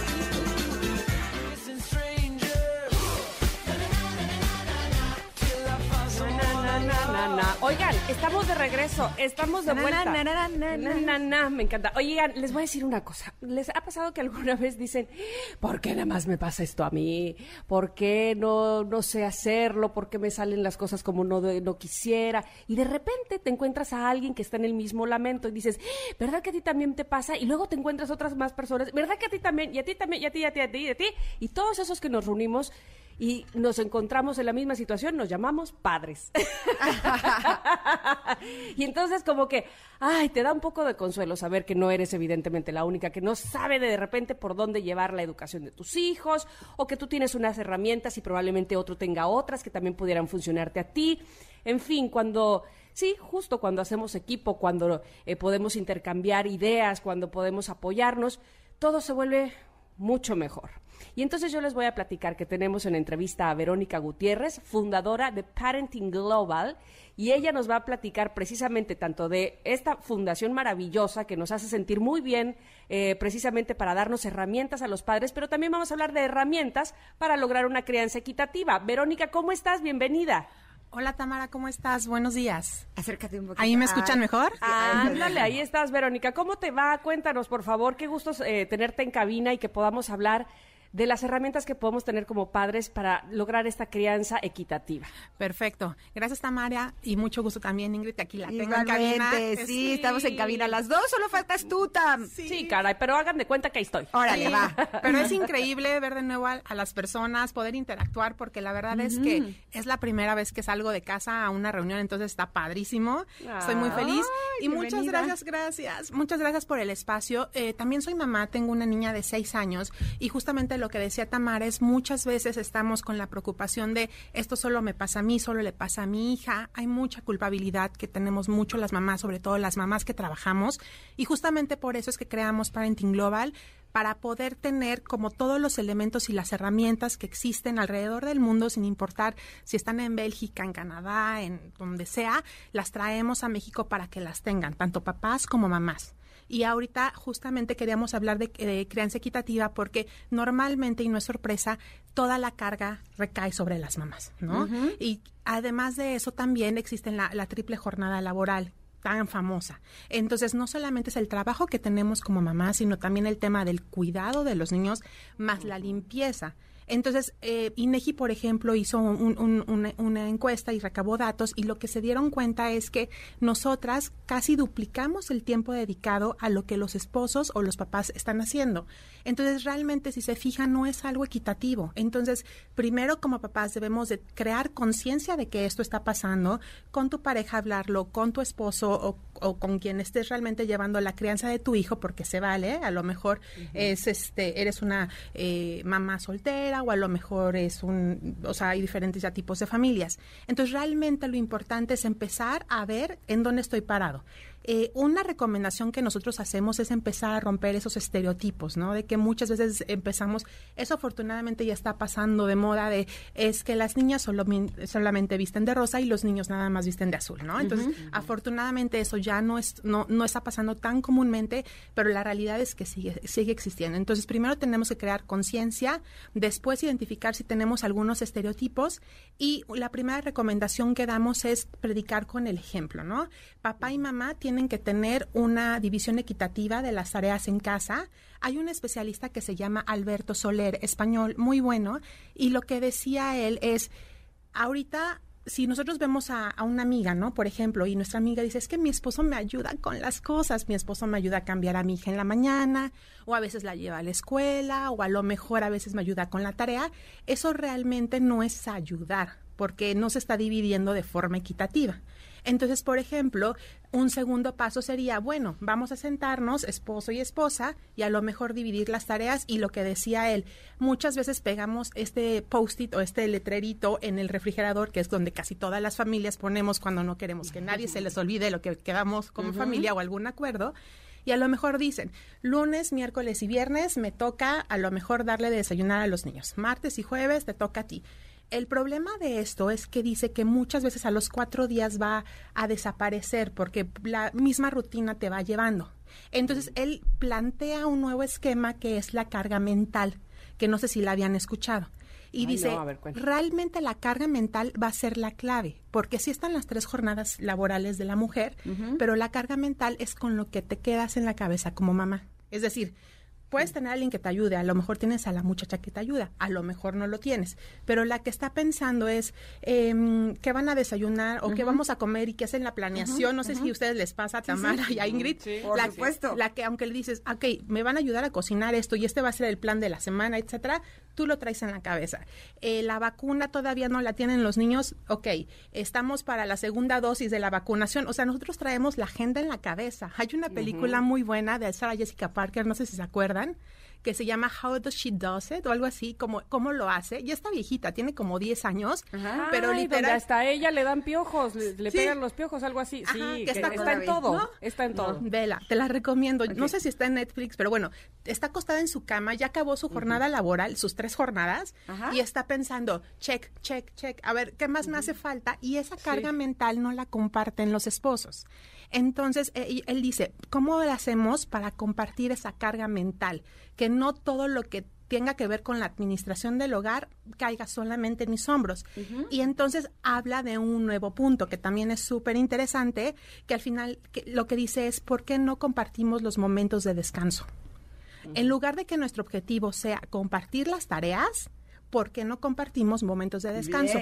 Na. Oigan, estamos de regreso, estamos de vuelta. na, na, na, me encanta. Oigan, les voy a decir una cosa. ¿Les ha pasado que alguna vez dicen, ¿por qué nada más me pasa esto a mí? ¿Por qué no, no sé hacerlo? ¿Por qué me salen las cosas como no, de- no quisiera? Y de repente te encuentras a alguien que está en el mismo lamento y dices, ¿verdad que a ti también te pasa? Y luego te encuentras otras más personas, ¿verdad que a ti también? Y a ti también, y a ti, y a ti, y a ti, y a ti. Y todos esos que nos reunimos y nos encontramos en la misma situación, nos llamamos padres. y entonces como que, ay, te da un poco de consuelo saber que no eres evidentemente la única que no sabe de, repente por dónde llevar la educación de tus hijos, o que tú tienes unas herramientas y probablemente otro tenga otras que también pudieran funcionarte a ti. En fin, cuando... Sí, justo cuando hacemos equipo, cuando eh, podemos intercambiar ideas, cuando podemos apoyarnos, todo se vuelve mucho mejor. Y entonces yo les voy a platicar que tenemos en entrevista a Verónica Gutiérrez, fundadora de Parenting Global, y ella nos va a platicar precisamente tanto de esta fundación maravillosa que nos hace sentir muy bien, eh, precisamente para darnos herramientas a los padres, pero también vamos a hablar de herramientas para lograr una crianza equitativa. Verónica, ¿cómo estás? Bienvenida. Hola Tamara, ¿cómo estás? Buenos días. Acércate un poquito. ¿Ahí me escuchan Ay. mejor? Ándale, ahí estás, Verónica. ¿Cómo te va? Cuéntanos, por favor. Qué gusto eh, tenerte en cabina y que podamos hablar de las herramientas que podemos tener como padres para lograr esta crianza equitativa. Perfecto. Gracias Tamara y mucho gusto también Ingrid, que aquí la tengo en cabina. Igualmente, sí, estamos en cabina las dos, solo faltas tú, Tam. Sí. caray, pero hagan de cuenta que ahí estoy. Órale, Sí, va. Pero es increíble ver de nuevo a, a las personas, poder interactuar, porque la verdad es que es la primera vez que salgo de casa a una reunión, entonces está padrísimo. Estoy muy feliz. Ay, y muchas gracias, gracias. Muchas gracias por el espacio. Eh, también soy mamá, tengo una niña de seis años y justamente lo que decía Tamara es muchas veces estamos con la preocupación de esto solo me pasa a mí, solo le pasa a mi hija. Hay mucha culpabilidad que tenemos mucho las mamás, sobre todo las mamás que trabajamos y justamente por eso es que creamos Parenting Global para poder tener como todos los elementos y las herramientas que existen alrededor del mundo, sin importar si están en Bélgica, en Canadá, en donde sea, las traemos a México para que las tengan, tanto papás como mamás. Y ahorita justamente queríamos hablar de, de crianza equitativa porque normalmente, y no es sorpresa, toda la carga recae sobre las mamás, ¿no? Y además de eso también existe la, la triple jornada laboral tan famosa. Entonces, no solamente es el trabajo que tenemos como mamá, sino también el tema del cuidado de los niños, más la limpieza. Entonces, eh, INEGI, por ejemplo, hizo un- un- una, una encuesta y recabó datos y lo que se dieron cuenta es que nosotras casi duplicamos el tiempo dedicado a lo que los esposos o los papás están haciendo. Entonces, realmente, si se fijan, no es algo equitativo. Entonces, primero como papás debemos de crear conciencia de que esto está pasando, con tu pareja hablarlo, con tu esposo o, o con quien estés realmente llevando la crianza de tu hijo, porque se vale, a lo mejor es este, eres una eh, mamá soltera o a lo mejor es un, o sea, hay diferentes ya tipos de familias. Entonces, realmente lo importante es empezar a ver en dónde estoy parado. Eh, una recomendación que nosotros hacemos es empezar a romper esos estereotipos, ¿no? De que muchas veces empezamos, eso afortunadamente ya está pasando de moda, de es que las niñas solo, solamente visten de rosa y los niños nada más visten de azul, ¿no? Entonces, afortunadamente eso ya no, es, no, no está pasando tan comúnmente, pero la realidad es que sigue, sigue existiendo. Entonces, primero tenemos que crear conciencia, después identificar si tenemos algunos estereotipos y la primera recomendación que damos es predicar con el ejemplo, ¿no? Papá y mamá tienen que tener una división equitativa de las tareas en casa. Hay un especialista que se llama Alberto Soler, español, muy bueno, y lo que decía él es, ahorita si nosotros vemos a, una amiga, ¿no? Por ejemplo, y nuestra amiga dice, es que mi esposo me ayuda con las cosas, mi esposo me ayuda a cambiar a mi hija en la mañana, o a veces la lleva a la escuela, o a lo mejor a veces me ayuda con la tarea, eso realmente no es ayudar, porque no se está dividiendo de forma equitativa. Entonces, por ejemplo, un segundo paso sería, bueno, vamos a sentarnos, esposo y esposa, y a lo mejor dividir las tareas. Y lo que decía él, muchas veces pegamos este post-it o este letrerito en el refrigerador, que es donde casi todas las familias ponemos cuando no queremos que nadie se les olvide lo que quedamos como familia o algún acuerdo. Y a lo mejor dicen, lunes, miércoles y viernes me toca a lo mejor darle de desayunar a los niños. Martes y jueves te toca a ti. El problema de esto es que dice que muchas veces a los cuatro días va a desaparecer porque la misma rutina te va llevando. Entonces, él plantea un nuevo esquema que es la carga mental, que no sé si la habían escuchado. Y dice, realmente la carga mental va a ser la clave, porque sí están las tres jornadas laborales de la mujer, pero la carga mental es con lo que te quedas en la cabeza como mamá. Es decir, Puedes tener a alguien que te ayude, a lo mejor tienes a la muchacha que te ayuda, a lo mejor no lo tienes, pero la que está pensando es eh, qué van a desayunar o qué vamos a comer y qué hacen la planeación. no sé si a ustedes les pasa a Tamara y a Ingrid. por la, supuesto. La que aunque le dices, ok, me van a ayudar a cocinar esto y este va a ser el plan de la semana, etcétera, tú lo traes en la cabeza. Eh, la vacuna todavía no la tienen los niños, ok, estamos para la segunda dosis de la vacunación, o sea, nosotros traemos la agenda en la cabeza. Hay una película muy buena de Sarah Jessica Parker, no sé si se acuerdan, que se llama How Does She Does It o algo así, como cómo lo hace. Ya está viejita, tiene como 10 años, pero literal hasta ella le dan piojos, le, pegan los piojos, algo así. sí, que está, en todo, está en todo. Vela, te la recomiendo. No sé si está en Netflix, pero bueno, está acostada en su cama, ya acabó su jornada laboral, sus tres jornadas y está pensando, check, check, check, a ver, ¿qué más me hace falta? Y esa carga mental no la comparten los esposos. Entonces, eh, él dice, ¿cómo lo hacemos para compartir esa carga mental? Que no todo lo que tenga que ver con la administración del hogar caiga solamente en mis hombros. Y entonces habla de un nuevo punto que también es súper interesante, que al final lo que dice es, ¿por qué no compartimos los momentos de descanso? En lugar de que nuestro objetivo sea compartir las tareas, ¿por qué no compartimos momentos de descanso?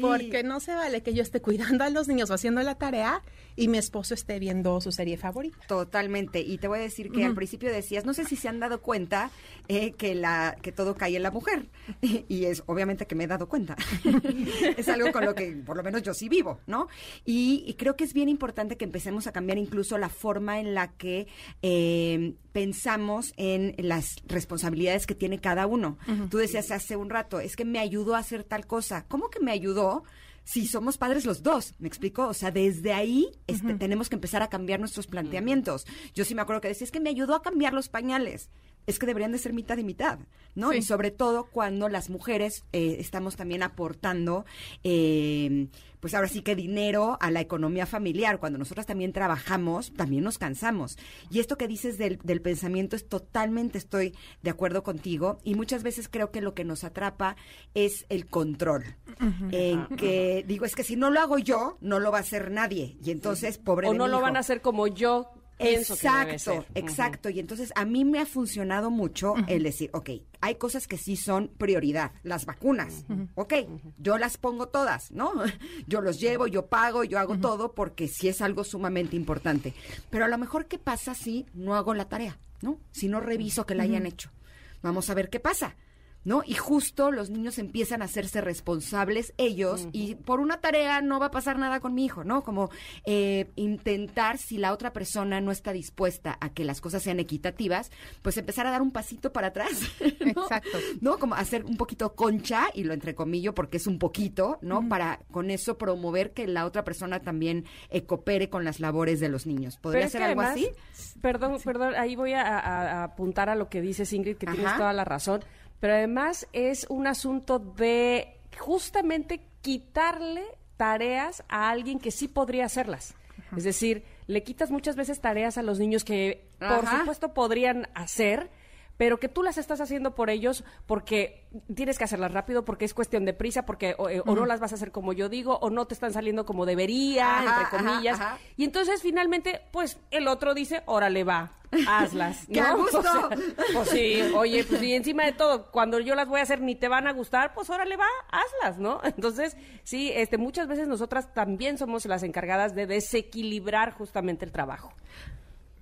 Porque no se vale que yo esté cuidando a los niños o haciendo la tarea y mi esposo esté viendo su serie favorita. Totalmente. Y te voy a decir que al principio decías, no sé si se han dado cuenta eh, que la que todo cae en la mujer. Y, es obviamente que me he dado cuenta. es algo con lo que por lo menos yo sí vivo, ¿no? Y, creo que es bien importante que empecemos a cambiar incluso la forma en la que eh, pensamos en las responsabilidades que tiene cada uno. Tú decías hace un rato, es que me ayudó a hacer tal cosa. ¿Cómo que me ayudó? Si somos padres los dos, ¿me explico? O sea, desde ahí este, tenemos que empezar a cambiar nuestros planteamientos. Yo sí me acuerdo que decía, es que me ayudó a cambiar los pañales es que deberían de ser mitad y mitad, ¿no? Y sobre todo cuando las mujeres eh, estamos también aportando, eh, pues ahora sí que dinero a la economía familiar. Cuando nosotras también trabajamos, también nos cansamos. Y esto que dices del, pensamiento es totalmente, estoy de acuerdo contigo. Y muchas veces creo que lo que nos atrapa es el control. En que digo, es que si no lo hago yo, no lo va a hacer nadie. Y entonces, pobre O no lo van a hacer como yo exacto, exacto. Y entonces a mí me ha funcionado mucho el decir, ok, hay cosas que sí son prioridad, las vacunas, ok, yo las pongo todas, ¿no? Yo los llevo, yo pago, yo hago todo porque sí es algo sumamente importante. Pero a lo mejor, ¿qué pasa si no hago la tarea, ¿no? Si no reviso que la hayan hecho. Vamos a ver qué pasa. ¿No? Y justo los niños empiezan a hacerse responsables ellos y por una tarea no va a pasar nada con mi hijo, ¿no? Como eh, intentar, si la otra persona no está dispuesta a que las cosas sean equitativas, pues empezar a dar un pasito para atrás. ¿no? Exacto. ¿No? Como hacer un poquito concha, y lo entrecomillo porque es un poquito, ¿no? Para con eso promover que la otra persona también eh, coopere con las labores de los niños. ¿Podría ser algo además, así? Perdón, perdón, ahí voy a, a- a apuntar a lo que dices, Ingrid, que tienes toda la razón. Pero además es un asunto de justamente quitarle tareas a alguien que sí podría hacerlas. Es decir, le quitas muchas veces tareas a los niños que, por supuesto, podrían hacer, pero que tú las estás haciendo por ellos porque tienes que hacerlas rápido, porque es cuestión de prisa, porque o, eh, o no las vas a hacer como yo digo, o no te están saliendo como debería, Ajá, entre comillas. ajá. Y entonces finalmente, pues el otro dice, órale va, hazlas. ¡Qué ¿no? a gusto! O sea, pues sí, oye, pues y encima de todo, cuando yo las voy a hacer ni te van a gustar, pues órale va, hazlas, ¿no? Entonces, sí, este, muchas veces nosotras también somos las encargadas de desequilibrar justamente el trabajo.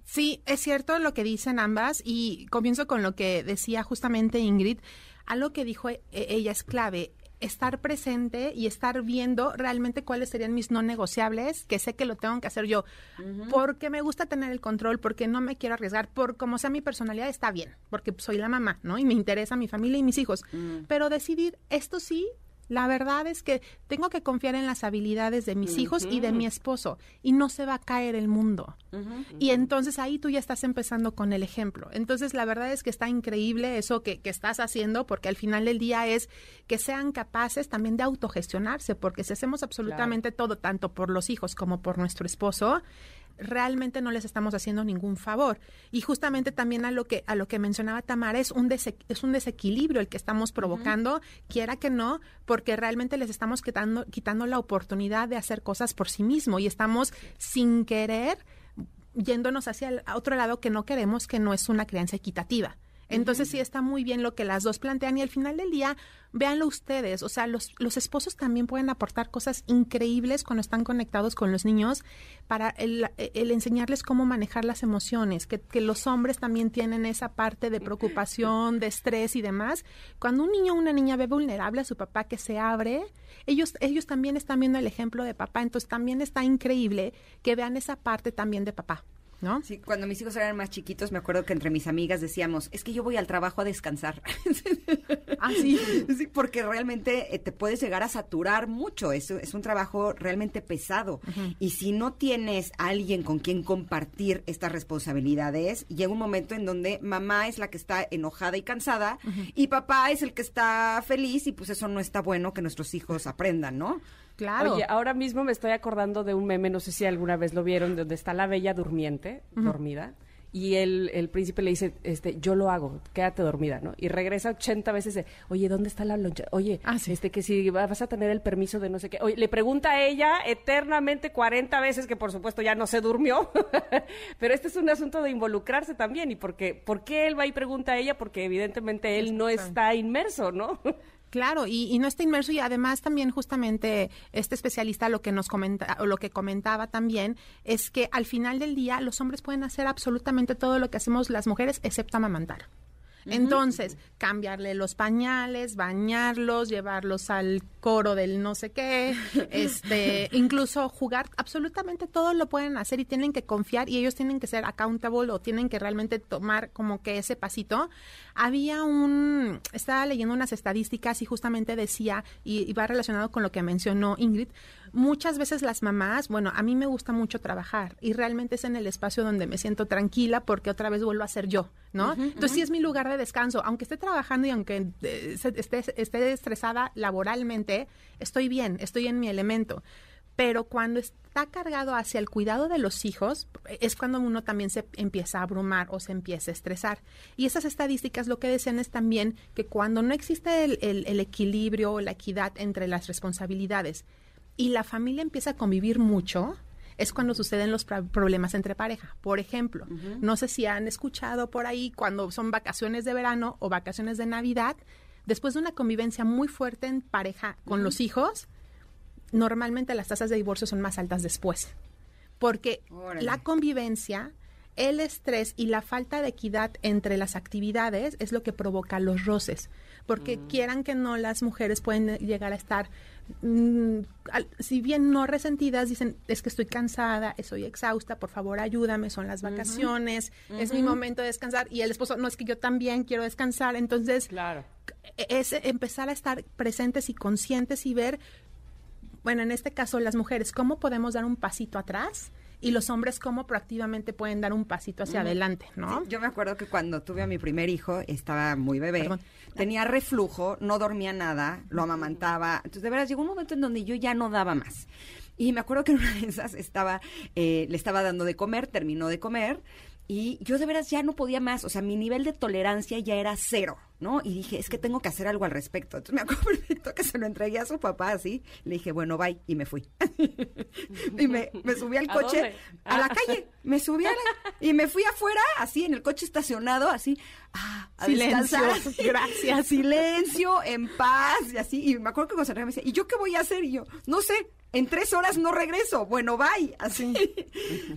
Sí, es cierto lo que dicen ambas y comienzo con lo que decía justamente Ingrid. Algo que dijo e- ella es clave, estar presente y estar viendo realmente cuáles serían mis no negociables, que sé que lo tengo que hacer yo, porque me gusta tener el control, porque no me quiero arriesgar, por como sea mi personalidad está bien, porque soy la mamá, ¿no? Y me interesa mi familia y mis hijos. Pero decidir, esto sí, la verdad es que tengo que confiar en las habilidades de mis hijos y de mi esposo y no se va a caer el mundo. Y entonces ahí tú ya estás empezando con el ejemplo. Entonces la verdad es que está increíble eso que, que estás haciendo porque al final del día es que sean capaces también de autogestionarse porque si hacemos absolutamente todo, tanto por los hijos como por nuestro esposo, realmente no les estamos haciendo ningún favor. Y justamente también a lo que a lo que mencionaba Tamara es un es un desequilibrio el que estamos provocando, quiera que no, porque realmente les estamos quitando quitando la oportunidad de hacer cosas por sí mismo y estamos sin querer yéndonos hacia el otro lado que no queremos, que no es una crianza equitativa. Entonces sí está muy bien lo que las dos plantean y al final del día, véanlo ustedes, o sea, los, los esposos también pueden aportar cosas increíbles cuando están conectados con los niños para el, el enseñarles cómo manejar las emociones, que, que los hombres también tienen esa parte de preocupación, de estrés y demás. Cuando un niño o una niña ve vulnerable a su papá que se abre, ellos, ellos también están viendo el ejemplo de papá, entonces también está increíble que vean esa parte también de papá. ¿No? Sí, cuando mis hijos eran más chiquitos, me acuerdo que entre mis amigas decíamos, es que yo voy al trabajo a descansar. Ah, sí. Sí, porque realmente eh, te puedes llegar a saturar mucho. Es, es un trabajo realmente pesado. Y si no tienes a alguien con quien compartir estas responsabilidades, llega un momento en donde mamá es la que está enojada y cansada y papá es el que está feliz y pues eso no está bueno que nuestros hijos aprendan, ¿no? Claro. Oye, ahora mismo me estoy acordando de un meme, no sé si alguna vez lo vieron, donde está la bella durmiente, dormida, y el, el príncipe le dice, este, yo lo hago, quédate dormida, ¿no? Y regresa 80 veces de, oye, ¿dónde está la loncha? Oye, Ah, sí. este, que si va- vas a tener el permiso de no sé qué. Oye, le pregunta a ella eternamente 40 veces, que por supuesto ya no se durmió, pero este es un asunto de involucrarse también, y porque, ¿por qué él va y pregunta a ella? Porque evidentemente él no está inmerso, ¿no? Claro, y, y no está inmerso y además también justamente este especialista lo que nos comenta lo que comentaba también es que al final del día los hombres pueden hacer absolutamente todo lo que hacemos las mujeres excepto amamantar. Entonces, cambiarle los pañales, bañarlos, llevarlos al coro del no sé qué, este, incluso jugar, absolutamente todo lo pueden hacer y tienen que confiar y ellos tienen que ser accountable o tienen que realmente tomar como que ese pasito. Había un, estaba leyendo unas estadísticas y justamente decía, y, y va relacionado con lo que mencionó Ingrid, muchas veces las mamás, bueno, a mí me gusta mucho trabajar y realmente es en el espacio donde me siento tranquila porque otra vez vuelvo a ser yo, ¿no? Entonces sí es mi lugar de descanso, aunque esté trabajando y aunque eh, esté, esté estresada laboralmente, estoy bien, estoy en mi elemento. Pero cuando está cargado hacia el cuidado de los hijos, es cuando uno también se empieza a abrumar o se empieza a estresar. Y esas estadísticas lo que decían es también que cuando no existe el, el- el equilibrio o la equidad entre las responsabilidades y la familia empieza a convivir mucho, es cuando suceden los problemas entre pareja. Por ejemplo, no sé si han escuchado por ahí cuando son vacaciones de verano o vacaciones de Navidad, después de una convivencia muy fuerte en pareja con los hijos, normalmente las tasas de divorcio son más altas después. Porque Órale. la convivencia el estrés y la falta de equidad entre las actividades es lo que provoca los roces, porque Mm. quieran que no, las mujeres pueden llegar a estar, mm, al- si bien no resentidas, dicen, es que estoy cansada, estoy exhausta, por favor ayúdame, son las vacaciones, es mi momento de descansar, y el esposo, no es que yo también quiero descansar, entonces Claro. es empezar a estar presentes y conscientes y ver, bueno, en este caso las mujeres, cómo podemos dar un pasito atrás y los hombres cómo proactivamente pueden dar un pasito hacia adelante, ¿no? Sí, yo me acuerdo que cuando tuve a mi primer hijo, estaba muy bebé, Perdón. tenía reflujo, no dormía nada, lo amamantaba. Entonces, de veras, llegó un momento en donde yo ya no daba más. Y me acuerdo que en una de esas estaba, eh, le estaba dando de comer, terminó de comer, y yo de veras ya no podía más, o sea, mi nivel de tolerancia ya era cero, ¿no? Y dije, es que tengo que hacer algo al respecto. Entonces me acuerdo perfecto que se lo entregué a su papá así, le dije, bueno, bye, y me fui. y me, me subí al ¿A coche, a la calle, me subí a la, y me fui afuera, así, en el coche estacionado, así, ah, a Silencio, descansar. gracias. Silencio, en paz, y así, y me acuerdo que José Enrique me decía, ¿y yo qué voy a hacer? Y yo, no sé, en tres horas no regreso, bueno, bye, así.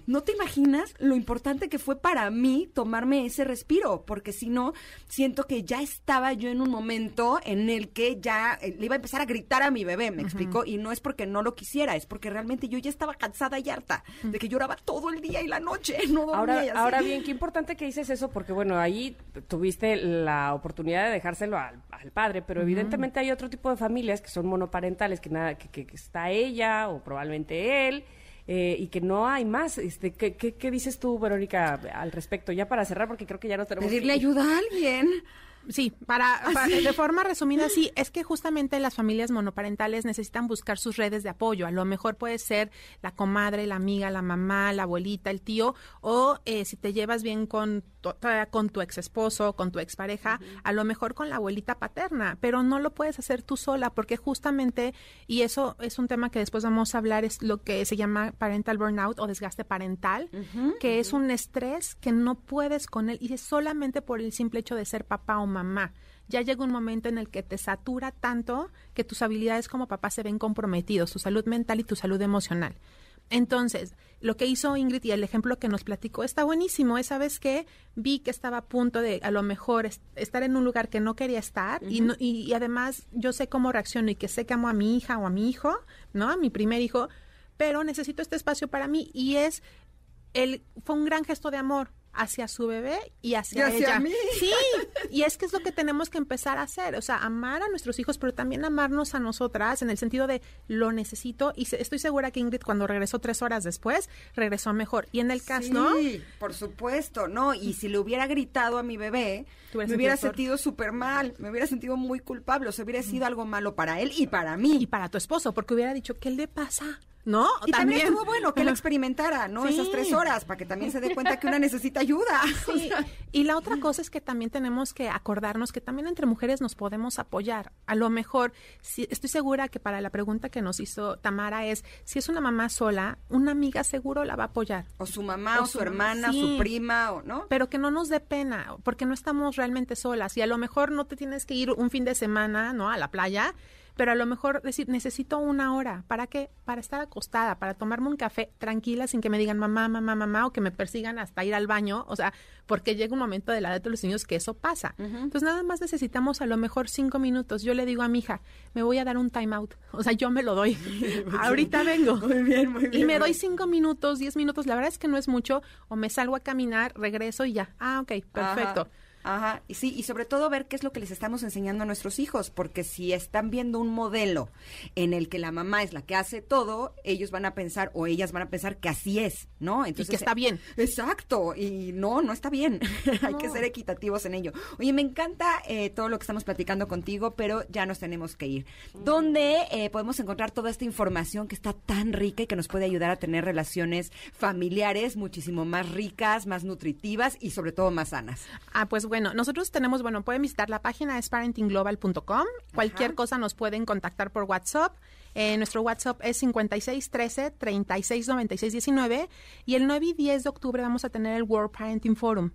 no te imaginas lo importante que fue para mí tomarme ese respiro, porque si no, siento que ya estaba yo en un momento en el que ya eh, le iba a empezar a gritar a mi bebé, me explicó, y no es porque no lo quisiera, es porque realmente yo ya estaba cansada y harta de que lloraba todo el día y la noche, no dormía Ahora, y así. ahora bien, qué importante que dices eso, porque bueno, ahí tuviste la oportunidad de dejárselo al, al padre, pero evidentemente hay otro tipo de familias que son monoparentales, que nada, que, que- que está ella o probablemente él, eh, y que no hay más. Este, ¿qué, qué, qué dices tú, Verónica, al respecto? Ya para cerrar, porque creo que ya no tenemos Pedirle que- ayuda a alguien. Sí, para, para- de forma resumida, sí, es que justamente las familias monoparentales necesitan buscar sus redes de apoyo. A lo mejor puede ser la comadre, la amiga, la mamá, la abuelita, el tío, o eh, si te llevas bien con, tu- con tu ex esposo, con tu expareja, a lo mejor con la abuelita paterna, pero no lo puedes hacer tú sola, porque justamente, y eso es un tema que después vamos a hablar, es lo que se llama parental burnout o desgaste parental, que es un estrés que no puedes con él y es solamente por el simple hecho de ser papá o mamá. Ya llega un momento en el que te satura tanto que tus habilidades como papá se ven comprometidos, tu salud mental y tu salud emocional. Entonces, lo que hizo Ingrid y el ejemplo que nos platicó está buenísimo. Esa vez que vi que estaba a punto de a lo mejor es- estar en un lugar que no quería estar y, no- y, y además yo sé cómo reacciono y que sé que amo a mi hija o a mi hijo, ¿no? A mi primer hijo, pero necesito este espacio para mí y es el fue un gran gesto de amor hacia su bebé y hacia, Y hacia ella. mí. Sí, y es que es lo que tenemos que empezar a hacer, o sea, amar a nuestros hijos, pero también amarnos a nosotras en el sentido de lo necesito y se- estoy segura que Ingrid cuando regresó tres horas después regresó mejor. Y en el caso, Sí, ¿no? por supuesto, ¿no? Y si le hubiera gritado a mi bebé, me hubiera sentido súper mal, me hubiera sentido muy culpable, o sea, hubiera sido algo malo para él y para mí. Y para tu esposo, porque hubiera dicho, ¿qué le pasa? ¿No? Y también, estuvo bueno que él experimentara, ¿no? Sí. Esas tres horas, para que también se dé cuenta que una necesita ayuda. O sea, y la otra cosa es que también tenemos que acordarnos que también entre mujeres nos podemos apoyar. A lo mejor, si, estoy segura que para la pregunta que nos hizo Tamara es, si es una mamá sola, una amiga seguro la va a apoyar. o su mamá, o, O su su- hermana, sí. su prima, o ¿no? Pero que no nos dé pena, porque no estamos realmente solas. Y a lo mejor no te tienes que ir un fin de semana, ¿no? A la playa, pero a lo mejor decir, necesito una hora. ¿Para qué? Para estar acostada, para tomarme un café tranquila sin que me digan mamá, mamá, mamá, o que me persigan hasta ir al baño. O sea, porque llega un momento de la edad de los niños que eso pasa. Entonces nada más necesitamos a lo mejor cinco minutos. Yo le digo a mi hija, me voy a dar un time out. O sea, yo me lo doy. Ahorita vengo. Muy bien, muy bien. Y me doy cinco minutos, diez minutos, la verdad es que no es mucho, o me salgo a caminar, regreso y ya. Ah, ok, perfecto. Ajá, Ajá, y sí, y sobre todo ver qué es lo que les estamos enseñando a nuestros hijos, porque si están viendo un modelo en el que la mamá es la que hace todo, ellos van a pensar o ellas van a pensar que así es, ¿no? y que está bien. Exacto, y no, no está bien. Hay que ser equitativos en ello. Oye, me encanta eh, todo lo que estamos platicando contigo, pero ya nos tenemos que ir. ¿Dónde eh, podemos encontrar toda esta información que está tan rica y que nos puede ayudar a tener relaciones familiares muchísimo más ricas, más nutritivas y sobre todo más sanas? Ah, pues bueno, nosotros tenemos, bueno, pueden visitar la página es parentingglobal.com. Cualquier cosa nos pueden contactar por WhatsApp. Eh, nuestro WhatsApp es 5613 369619 y el 9 y 10 de octubre vamos a tener el World Parenting Forum.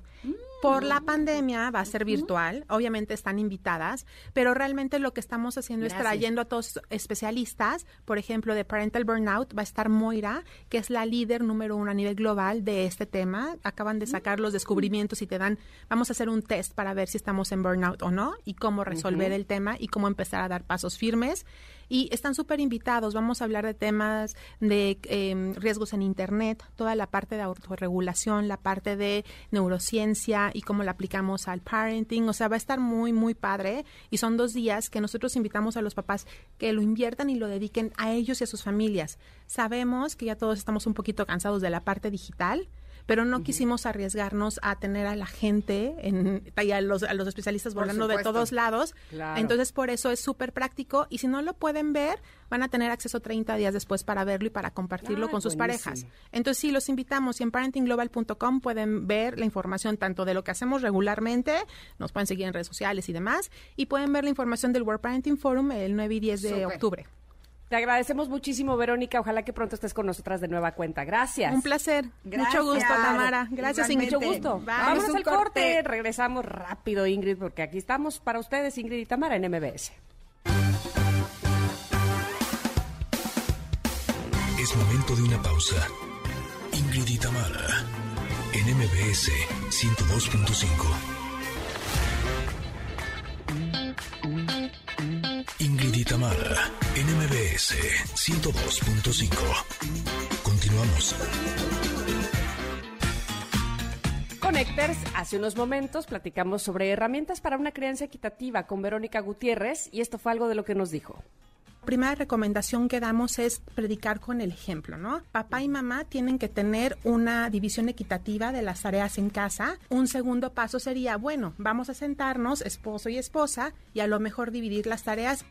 Por la pandemia va a ser virtual, obviamente están invitadas, pero realmente lo que estamos haciendo es trayendo a todos especialistas, por ejemplo, de Parental Burnout va a estar Moira, que es la líder número uno a nivel global de este tema. Acaban de sacar los descubrimientos y te dan, vamos a hacer un test para ver si estamos en burnout o no y cómo resolver el tema y cómo empezar a dar pasos firmes y están súper invitados. Vamos a hablar de temas de em, riesgos en Internet, toda la parte de autorregulación, la parte de neurociencia y cómo la aplicamos al parenting. O sea, va a estar muy, muy padre. Y son dos días que nosotros invitamos a los papás que lo inviertan y lo dediquen a ellos y a sus familias. Sabemos que ya todos estamos un poquito cansados de la parte digital pero no quisimos arriesgarnos a tener a la gente en, y a los, a los especialistas volando de todos lados. Entonces, por eso es súper práctico y si no lo pueden ver, van a tener acceso 30 días después para verlo y para compartirlo con sus parejas. Entonces, sí, los invitamos y en parentingglobal.com pueden ver la información tanto de lo que hacemos regularmente, nos pueden seguir en redes sociales y demás, y pueden ver la información del World Parenting Forum el 9 y 10 de octubre. Te agradecemos muchísimo, Verónica. Ojalá que pronto estés con nosotras de nueva cuenta. Gracias. Un placer. Mucho gusto, Tamara. Gracias, Ingrid. Mucho gusto. Vamos al corte. Regresamos rápido, Ingrid, porque aquí estamos para ustedes, Ingrid y Tamara, en MBS. Es momento de una pausa. Ingrid y Tamara, en MBS 102.5. y Tamara, NMBS 102.5. Continuamos. Connectors, hace unos momentos platicamos sobre herramientas para una crianza equitativa con Verónica Gutiérrez y esto fue algo de lo que nos dijo primera recomendación que damos es predicar con el ejemplo, ¿no? Papá y mamá tienen que tener una división equitativa de las tareas en casa. Un segundo paso sería, bueno, vamos a sentarnos, esposo y esposa, y a lo mejor dividir las tareas.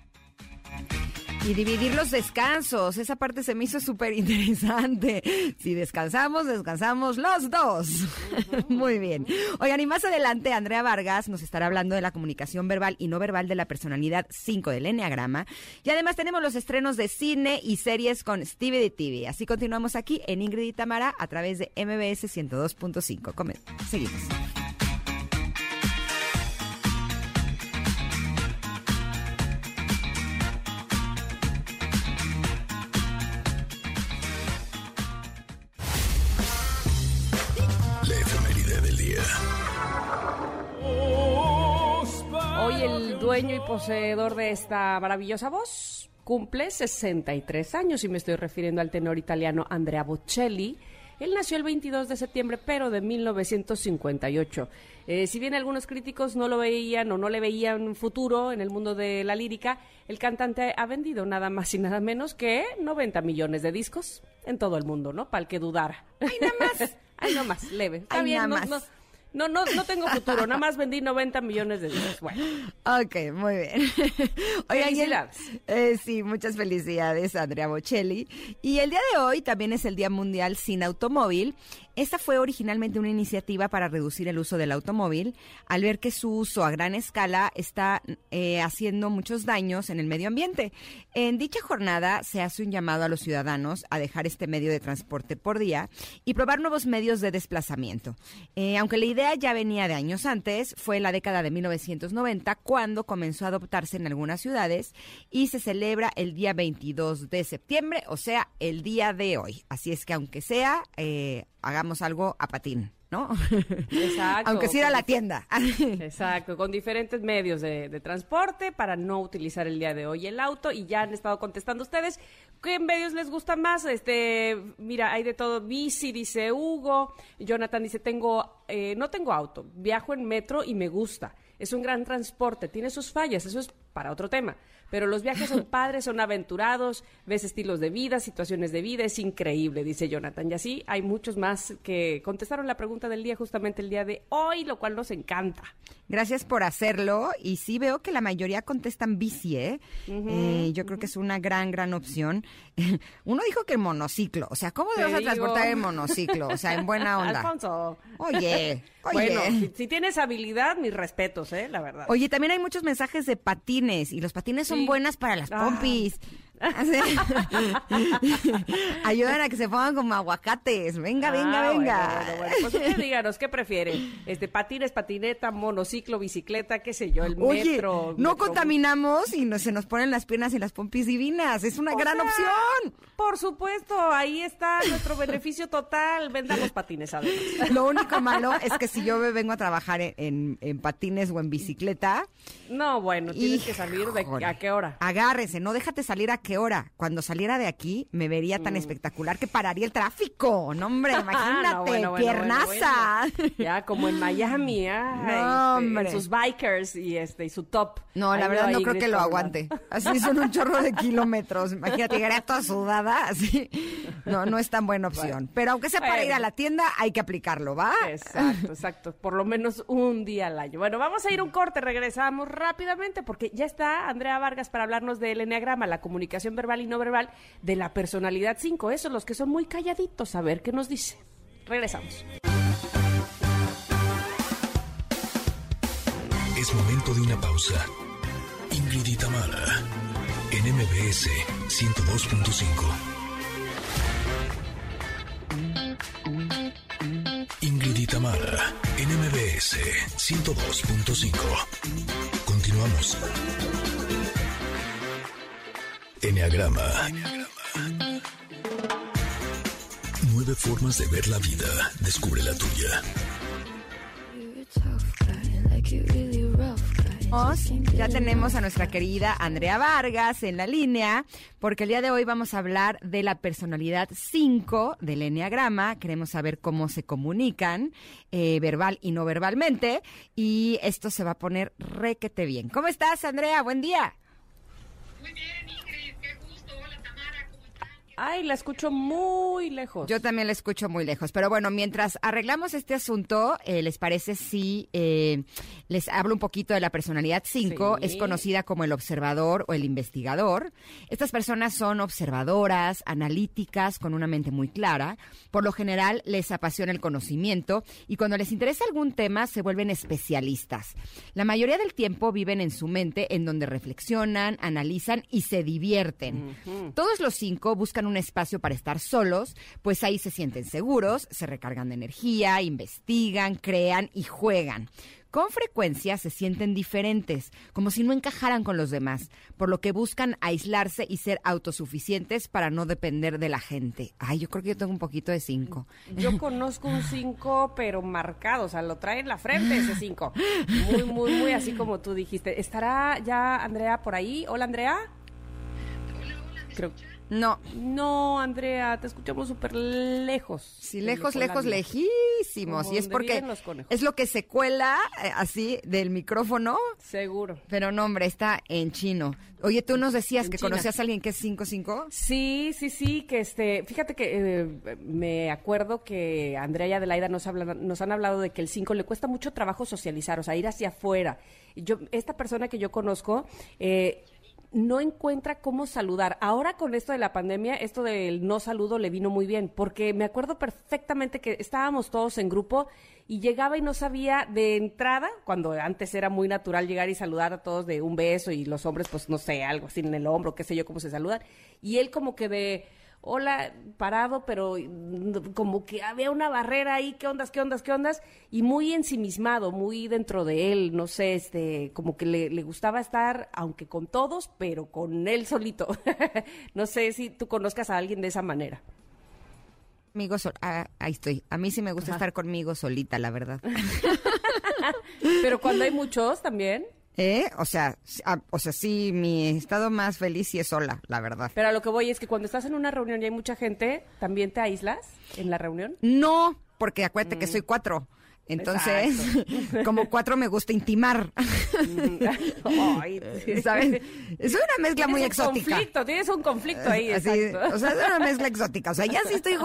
Y dividir los descansos, esa parte se me hizo súper interesante. Si descansamos, descansamos los dos. Muy bien. Oigan, y más adelante Andrea Vargas nos estará hablando de la comunicación verbal y no verbal de la personalidad 5 del Enneagrama. Y además tenemos los estrenos de cine y series con Stevie de TV. Así continuamos aquí en Ingrid y Tamara a través de MBS 102.5. Seguimos. Dueño y poseedor de esta maravillosa voz, cumple 63 años y me estoy refiriendo al tenor italiano Andrea Bocelli. Él nació el 22 de septiembre, pero de 1958. Eh, si bien algunos críticos no lo veían o no le veían futuro en el mundo de la lírica, el cantante ha vendido nada más y nada menos que 90 millones de discos en todo el mundo, ¿no? Para el que dudara. ¡Ay, nada más! ¡Ay, nada más! Leve. Está bien, no, no, no, no tengo futuro, nada más vendí 90 millones de dólares. Bueno. Ok, muy bien. felicidades. Eh, sí, muchas felicidades, Andrea Bocelli. Y el día de hoy también es el Día Mundial sin Automóvil esta fue originalmente una iniciativa para reducir el uso del automóvil, al ver que su uso a gran escala está eh, haciendo muchos daños en el medio ambiente. En dicha jornada se hace un llamado a los ciudadanos a dejar este medio de transporte por día y probar nuevos medios de desplazamiento. Eh, aunque la idea ya venía de años antes, fue en la década de 1990 cuando comenzó a adoptarse en algunas ciudades y se celebra el día 22 de septiembre, o sea, el día de hoy. Así es que aunque sea... Eh, hagamos algo a patín. ¿no? Exacto. Aunque sea a la tienda. Exacto, con diferentes medios de, transporte para no utilizar el día de hoy el auto y ya han estado contestando ustedes qué medios les gusta más. Este, mira, hay de todo. Bici, dice Hugo. Jonathan dice, tengo, eh, no tengo auto, viajo en metro y me gusta. Es un gran transporte, tiene sus fallas, eso es para otro tema. Pero los viajes son padres, son aventurados, ves estilos de vida, situaciones de vida, es increíble, dice Jonathan. Y así hay muchos más que contestaron la pregunta del día justamente el día de hoy, lo cual nos encanta. Gracias por hacerlo. Y sí veo que la mayoría contestan bici, ¿eh? eh yo creo que es una gran, gran opción. Uno dijo que el monociclo. O sea, ¿cómo te vas a transportar el monociclo? O sea, en buena onda. Alfonso. Oye, oye. Bueno, si, tienes habilidad, mis respetos, ¿eh? La verdad. Oye, también hay muchos mensajes de patines. Y los patines son buenas para las ah. pompis. Así. Ayudan a que se pongan como aguacates. Venga, venga, Ah, venga. Bueno, bueno, bueno. Pues usted díganos, ¿qué prefiere? Este, patines, patineta, monociclo, bicicleta, qué sé yo, el Oye, metro. no metro- contaminamos y no, se nos ponen las piernas y las pompis divinas. Es una O gran sea, opción. Por supuesto, ahí está nuestro beneficio total. Vendamos patines, además. Lo único malo es que si yo me vengo a trabajar en, en- en patines o en bicicleta, No, bueno, tienes que salir de a qué hora. Agárrese, no déjate salir a qué hora. Cuando saliera de aquí, me vería Mm. tan espectacular que pararía el tráfico. No, hombre, imagínate, Ah, no, bueno, bueno, piernaza. bueno. Ya como en Miami, ah, No, este, hombre. sus bikers y este y su top. No, la Ahí verdad no creo que lo aguante. Así son un chorro de kilómetros. Imagínate, llegaría toda sudada, así. No, no es tan buena opción. Pero aunque sea para ir a la tienda, hay que aplicarlo, ¿va? Exacto, exacto. Por lo menos un día al año. Bueno, vamos a ir un corte, regresamos rápidamente porque ya está Andrea Vargas para hablarnos del enneagrama, la comunicación verbal y no verbal de la personalidad 5. Esos los que son muy calladitos, a ver qué nos dice. Regresamos. Es momento de una pausa. Ingrid Tamara, en MBS 102.5. Ingrid y Tamara, en MBS 102.5. Continuamos. Enneagrama. Nueve formas de ver la vida. Descubre la tuya. Ya tenemos a nuestra querida Andrea Vargas en la línea, porque el día de hoy vamos a hablar de la personalidad 5 del Enneagrama. Queremos saber cómo se comunican, eh, verbal y no verbalmente, y esto se va a poner requete bien. ¿Cómo estás, Andrea? Buen día. Ay, la escucho muy lejos. Yo también la escucho muy lejos. Pero bueno, mientras arreglamos este asunto, eh, ¿les parece si eh, les hablo un poquito de la personalidad 5? Sí. Es conocida como el observador o el investigador. Estas personas son observadoras, analíticas, con una mente muy clara. Por lo general, les apasiona el conocimiento y cuando les interesa algún tema, se vuelven especialistas. La mayoría del tiempo viven en su mente, en donde reflexionan, analizan y se divierten. Todos los cinco buscan un espacio para estar solos, pues ahí se sienten seguros, se recargan de energía, investigan, crean y juegan. Con frecuencia se sienten diferentes, como si no encajaran con los demás, por lo que buscan aislarse y ser autosuficientes para no depender de la gente. Ay, yo creo que yo tengo un poquito de cinco. Yo conozco un 5, pero marcado, o sea, lo trae en la frente ese 5. Muy, muy, muy así como tú dijiste. ¿Estará ya Andrea por ahí? Hola, Andrea. Creo- No, No, Andrea, te escuchamos súper lejos. Sí, lejos, lejos, lejísimos. Como Y es porque es lo que se cuela eh, así del micrófono. Seguro. Pero no, hombre, está en chino. Oye, tú nos decías En que China. conocías a alguien que es 5-5. Sí, sí, sí, que este, fíjate que eh, me acuerdo que Andrea y Adelaida nos, hablan, nos han hablado de que el 5 le cuesta mucho trabajo socializar, o sea, ir hacia afuera. Y Yo, esta persona que yo conozco, eh, no encuentra cómo saludar. Ahora con esto de la pandemia, esto del no saludo le vino muy bien, porque me acuerdo perfectamente que estábamos todos en grupo y llegaba y no sabía de entrada, cuando antes era muy natural llegar y saludar a todos de un beso y los hombres, pues no sé, algo así en el hombro, qué sé yo, cómo se saludan. Y él como que de, hola, parado, pero mm, como que había una barrera ahí, qué ondas, qué ondas, qué ondas, y muy ensimismado, muy dentro de él, no sé, este, como que le, le gustaba estar, aunque con todos, pero con él solito. no sé si tú conozcas a alguien de esa manera. Amigo, sol- ah, ahí estoy. A mí sí me gusta estar conmigo solita, la verdad. Pero cuando hay muchos también. ¿Eh? O sea, ah, o sea, sí, mi estado más feliz sí es sola, la verdad. Pero a lo que voy es que cuando estás en una reunión y hay mucha gente, ¿también te aíslas en la reunión? No, porque acuérdate Mm. que soy cuatro. Entonces, como cuatro me gusta intimar. Ay, ¿Sabes? Es una mezcla muy un exótica. conflicto, tienes un conflicto ahí, Así, o sea, es una mezcla exótica. O sea, ya sí estoy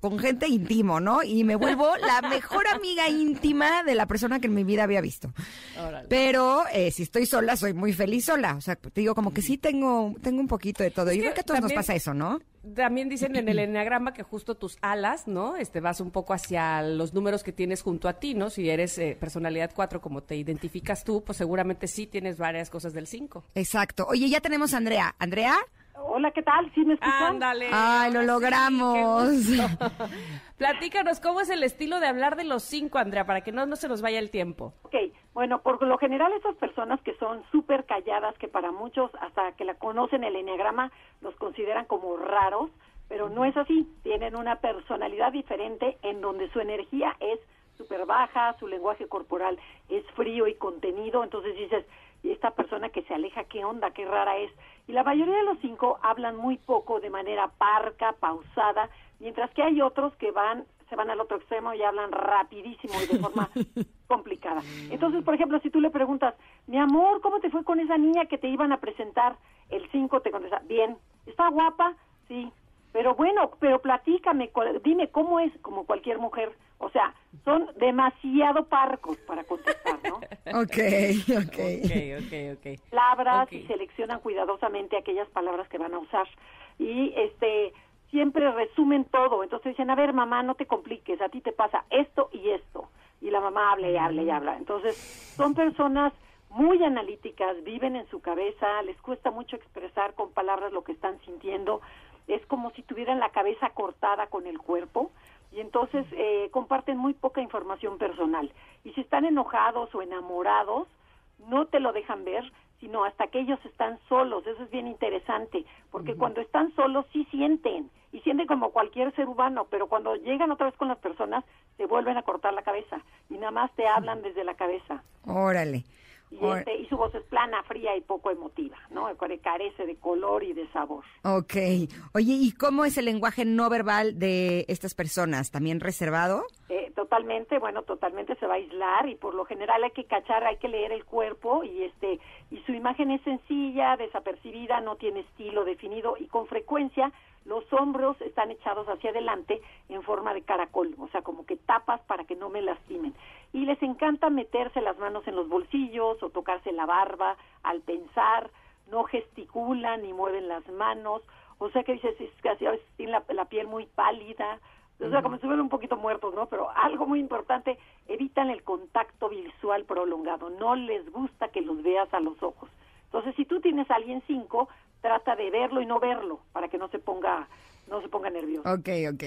con gente, íntimo, ¿no? Y me vuelvo la mejor amiga íntima de la persona que en mi vida había visto. Órale. Pero eh, si estoy sola, soy muy feliz sola. O sea, te digo, como que sí tengo, tengo un poquito de todo. Yo que creo que a todos también- nos pasa eso, ¿no? También dicen en el enneagrama que justo tus alas, ¿no? Este vas un poco hacia los números que tienes junto a ti, ¿no? Si eres eh, personalidad 4 como te identificas tú, pues seguramente sí tienes varias cosas del 5. Exacto. Oye, ya tenemos a Andrea. Andrea, Hola, ¿qué tal? ¿Sí me escuchan? Ándale. Ay, lo sí, logramos. Platícanos, ¿cómo es el estilo de hablar de los cinco, Andrea, para que no, no se nos vaya el tiempo? Ok, bueno, por lo general esas personas que son súper calladas, que para muchos, hasta que la conocen el enneagrama, los consideran como raros, pero no es así. Tienen una personalidad diferente en donde su energía es súper baja, su lenguaje corporal es frío y contenido, entonces dices, y esta persona que se aleja, qué onda, qué rara es. Y la mayoría de los cinco hablan muy poco, de manera parca, pausada, mientras que hay otros que van, se van al otro extremo y hablan rapidísimo y de forma complicada. Entonces, por ejemplo, si tú le preguntas, mi amor, ¿cómo te fue con esa niña que te iban a presentar? El cinco te contesta, bien, ¿está guapa? Sí, pero bueno, pero platícame, dime cómo es como cualquier mujer. O sea, son demasiado parcos para contestar, ¿no? Ok, ok. Ok, ok, ok. palabras Ok. y seleccionan cuidadosamente aquellas palabras que van a usar. Y este siempre resumen todo. Entonces dicen, a ver, mamá, no te compliques, a ti te pasa esto y esto. Y la mamá habla y habla y habla. Entonces, son personas muy analíticas, viven en su cabeza, les cuesta mucho expresar con palabras lo que están sintiendo. Es como si tuvieran la cabeza cortada con el cuerpo y entonces eh, comparten muy poca información personal. Y si están enojados o enamorados, no te lo dejan ver, sino hasta que ellos están solos. Eso es bien interesante, porque cuando están solos sí sienten, y sienten como cualquier ser humano, pero cuando llegan otra vez con las personas, se vuelven a cortar la cabeza, y nada más te hablan desde la cabeza. Órale. Y, este, y su voz es plana, fría y poco emotiva, ¿no? Carece de color y de sabor. Ok. Oye, ¿y cómo es el lenguaje no verbal de estas personas? ¿También reservado? Eh, totalmente, bueno, totalmente se va a aislar y por lo general hay que cachar, hay que leer el cuerpo y este y su imagen es sencilla, desapercibida, no tiene estilo definido y con frecuencia los hombros están echados hacia adelante en forma de caracol, o sea, como que tapas para que no me lastimen. Y les encanta meterse las manos en los bolsillos o tocarse la barba al pensar, no gesticulan ni mueven las manos, o sea que dices, es así a veces tienen la, la piel muy pálida, o sea, como si estuvieran un poquito muertos, ¿no? Pero algo muy importante, evitan el contacto visual prolongado, no les gusta que los veas a los ojos. Entonces, si tú tienes a alguien cinco, trata de verlo y no verlo, para que no se ponga, no se ponga nervioso. Ok, ok.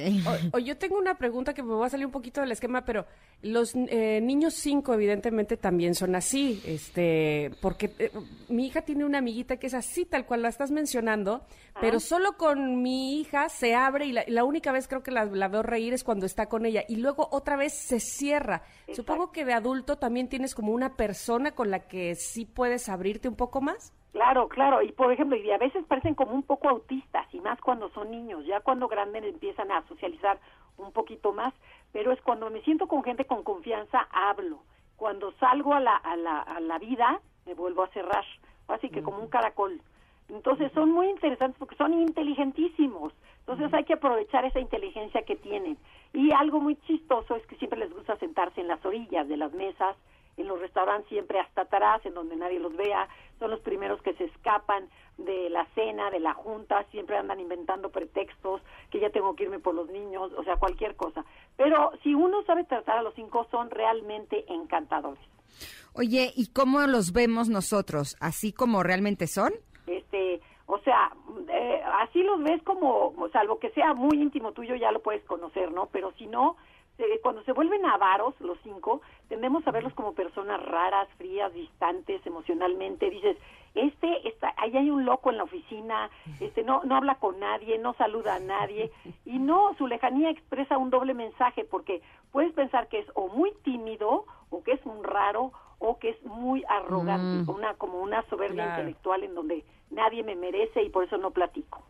O, o yo tengo una pregunta que me va a salir un poquito del esquema, pero los eh, niños 5 evidentemente también son así, este, porque eh, mi hija tiene una amiguita que es así tal cual la estás mencionando, pero solo con mi hija se abre y la, y la única vez creo que la, la veo reír es cuando está con ella y luego otra vez se cierra. Supongo que de adulto también tienes como una persona con la que sí puedes abrirte un poco más. Claro, claro, y por ejemplo, y a veces parecen como un poco autistas, y más cuando son niños, ya cuando grandes empiezan a socializar un poquito más, pero es cuando me siento con gente con confianza, hablo. Cuando salgo a la, a la, a la vida, me vuelvo a cerrar, así que como un caracol. Entonces son muy interesantes porque son inteligentísimos. Entonces hay que aprovechar esa inteligencia que tienen. Y algo muy chistoso es que siempre les gusta sentarse en las orillas de las mesas, en los restaurantes siempre hasta atrás, en donde nadie los vea, son los primeros que se escapan de la cena, de la junta, siempre andan inventando pretextos, que ya tengo que irme por los niños, o sea, cualquier cosa. Pero si uno sabe tratar a los cinco, son realmente encantadores. Oye, ¿y cómo los vemos nosotros? ¿Así como realmente son? Este, o sea, eh, así los ves como, salvo que sea muy íntimo tuyo, ya lo puedes conocer, ¿no? Pero si no, eh, cuando se vuelven avaros, los cinco, tendemos a verlos como personas raras, frías, distantes emocionalmente. Dices, este, está, ahí hay un loco en la oficina, este, no, no habla con nadie, no saluda a nadie. Y no, su lejanía expresa un doble mensaje, porque puedes pensar que es o muy tímido, o que es un raro, o que es muy arrogante, una, como una soberbia Claro. intelectual en donde nadie me merece y por eso no platico.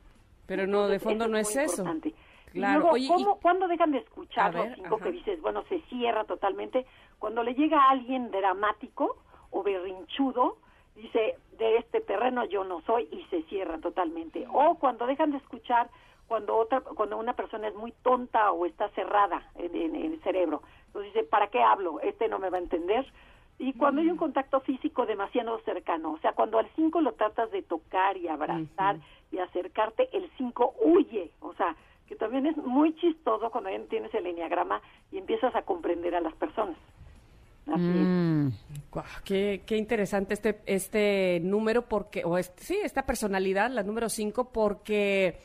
Pero no, de fondo no muy es eso. importante. Claro. Y luego, Oye, y- ¿cómo, ¿cuándo dejan de escuchar los cinco ajá. que dices, bueno, se cierra totalmente? Cuando le llega a alguien dramático o berrinchudo, dice, de este terreno yo no soy y se cierra totalmente. O cuando dejan de escuchar cuando otra cuando una persona es muy tonta o está cerrada en, en- en el cerebro. Entonces dice, ¿para qué hablo? Este no me va a entender. Y cuando hay un contacto físico demasiado cercano, o sea, cuando al 5 lo tratas de tocar y abrazar y acercarte, el 5 huye. O sea, que también es muy chistoso cuando ya tienes el enneagrama y empiezas a comprender a las personas. Así Mm. Qué, qué interesante este, este número, porque, o este, sí, esta personalidad, la número 5, porque,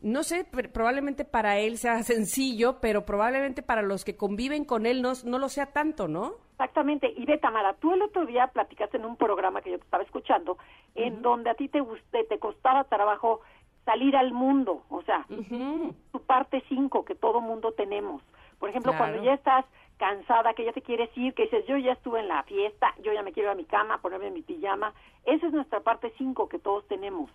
no sé, pr- probablemente para él sea sencillo, pero probablemente para los que conviven con él no, no lo sea tanto, ¿no? Exactamente. Y ve, Tamara, tú el otro día platicaste en un programa que yo te estaba escuchando, en donde a ti te, te costaba trabajo salir al mundo, o sea, tu parte 5 que todo mundo tenemos. Por ejemplo, Claro. cuando ya estás cansada, que ya te quieres ir, que dices, yo ya estuve en la fiesta, yo ya me quiero ir a mi cama, ponerme mi pijama, esa es nuestra parte 5 que todos tenemos.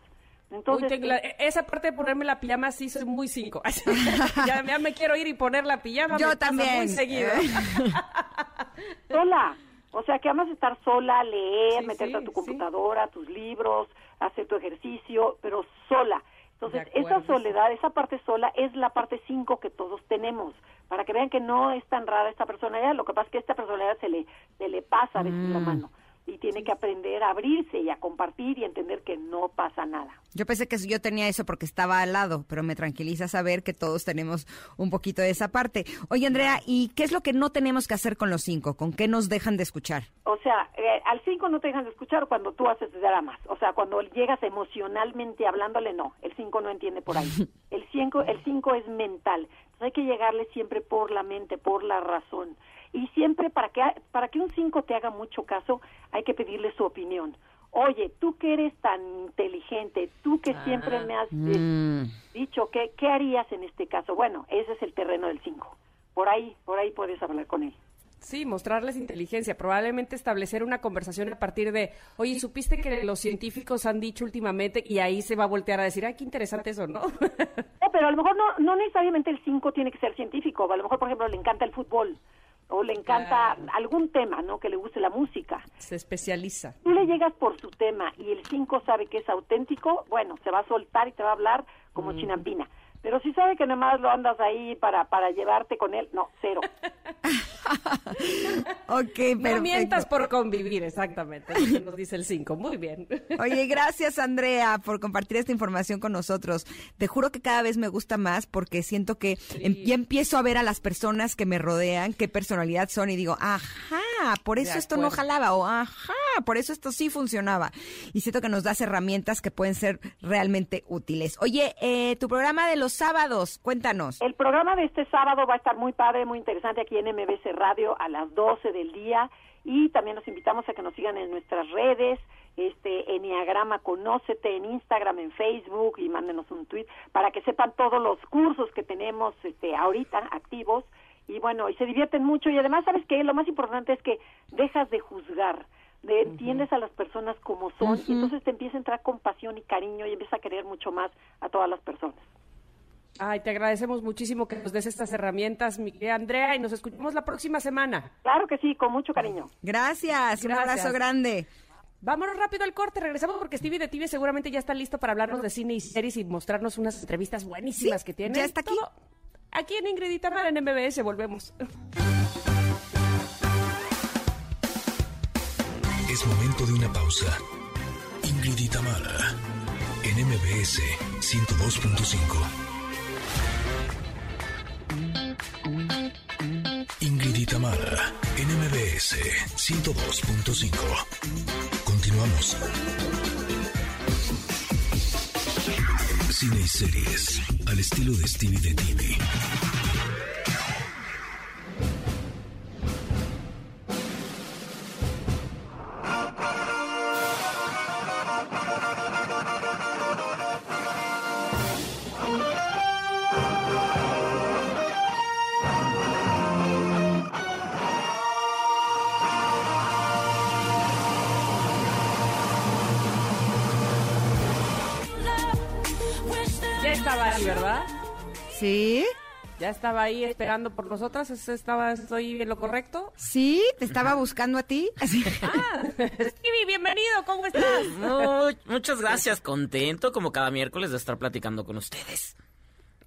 Entonces, Uy, la- esa parte de ponerme la pijama sí soy muy cinco. ya, ya me quiero ir y poner la pijama. Yo me también. Muy seguido. sola. O sea, que amas estar sola, leer, Sí, meterte sí, a tu sí. computadora, tus libros, hacer tu ejercicio, pero sola. Entonces, esa soledad, esa parte sola es la parte 5 que todos tenemos. Para que vean que no es tan rara esta personalidad, lo que pasa es que esta personalidad se le, se le pasa a veces Mm. la mano. Y tiene que aprender a abrirse y a compartir y entender que no pasa nada. Yo pensé que yo tenía eso porque estaba al lado, pero me tranquiliza saber que todos tenemos un poquito de esa parte. Oye, Andrea, ¿y qué es lo que no tenemos que hacer con los cinco? ¿Con qué nos dejan de escuchar? O sea, eh, al 5 no te dejan de escuchar cuando tú haces dramas. O sea, cuando llegas emocionalmente hablándole, no. El 5 no entiende por ahí. El 5 el cinco es mental. Entonces hay que llegarle siempre por la mente, por la razón. Y siempre para que, para que un 5 te haga mucho caso, hay que pedirle su opinión. Oye, tú que eres tan inteligente, tú que siempre me has eh, Mm. dicho, ¿qué, ¿qué harías en este caso? Bueno, ese es el terreno del 5. Por ahí, por ahí puedes hablar con él. Sí, mostrarles inteligencia, probablemente establecer una conversación a partir de, oye, ¿supiste que los científicos han dicho últimamente? Y ahí se va a voltear a decir, ay, qué interesante eso, ¿no? No, pero a lo mejor no, no necesariamente el 5 tiene que ser científico. A lo mejor, por ejemplo, le encanta el fútbol o le encanta Claro. algún tema, ¿no? Que le guste la música. se especializa. Tú le llegas por su tema y el 5 sabe que es auténtico, bueno, se va a soltar y te va a hablar como chinampina. Pero si sabe que nada más lo andas ahí para, para llevarte con él, no, cero. Ok, No mientas por convivir, exactamente, es lo que nos dice el 5. Muy bien. Oye, gracias Andrea por compartir esta información con nosotros. Te juro que cada vez me gusta más porque siento que em- ya empiezo a ver a las personas que me rodean, qué personalidad son y digo, ajá, por eso esto no jalaba o ajá, por eso esto sí funcionaba. Y siento que nos das herramientas que pueden ser realmente útiles. Oye, eh, tu programa de los sábados, cuéntanos. El programa de este sábado va a estar muy padre, muy interesante aquí en MBC Radio a las 12 del día y también los invitamos a que nos sigan en nuestras redes, este Enneagrama Conócete en Instagram, en Facebook y mándenos un tweet para que sepan todos los cursos que tenemos este ahorita activos y bueno, y se divierten mucho y además sabes que lo más importante es que dejas de juzgar, de entiendes a las personas como son y entonces te empieza a entrar compasión y cariño y empiezas a querer mucho más a todas las personas. Ay, te agradecemos muchísimo que nos des estas herramientas, mi querida Andrea, y nos escuchamos la próxima semana. Claro que sí, con mucho cariño. Gracias, un Gracias. abrazo grande. Vámonos rápido al corte, regresamos porque Stevie de TV seguramente ya está listo para hablarnos de cine y series y mostrarnos unas entrevistas buenísimas Sí, que tiene. ya está aquí. Todo Aquí en Ingrid y Tamara en MBS, volvemos. Momento de una pausa. Ingrid y Tamara, en MBS 102.5. Ingrid y Tamara, en MBS 102.5. Continuamos. Cine y series, al estilo de Stevie de TV. ¿Verdad? ¿Sí? Ya estaba ahí esperando por nosotras. ¿Es- Estaba, ¿Estoy en lo correcto? ¿Sí? ¿Te estaba buscando a ti? Ah, Stevie, bienvenido, ¿cómo estás? Mu- muchas gracias, contento como cada miércoles de estar platicando con ustedes.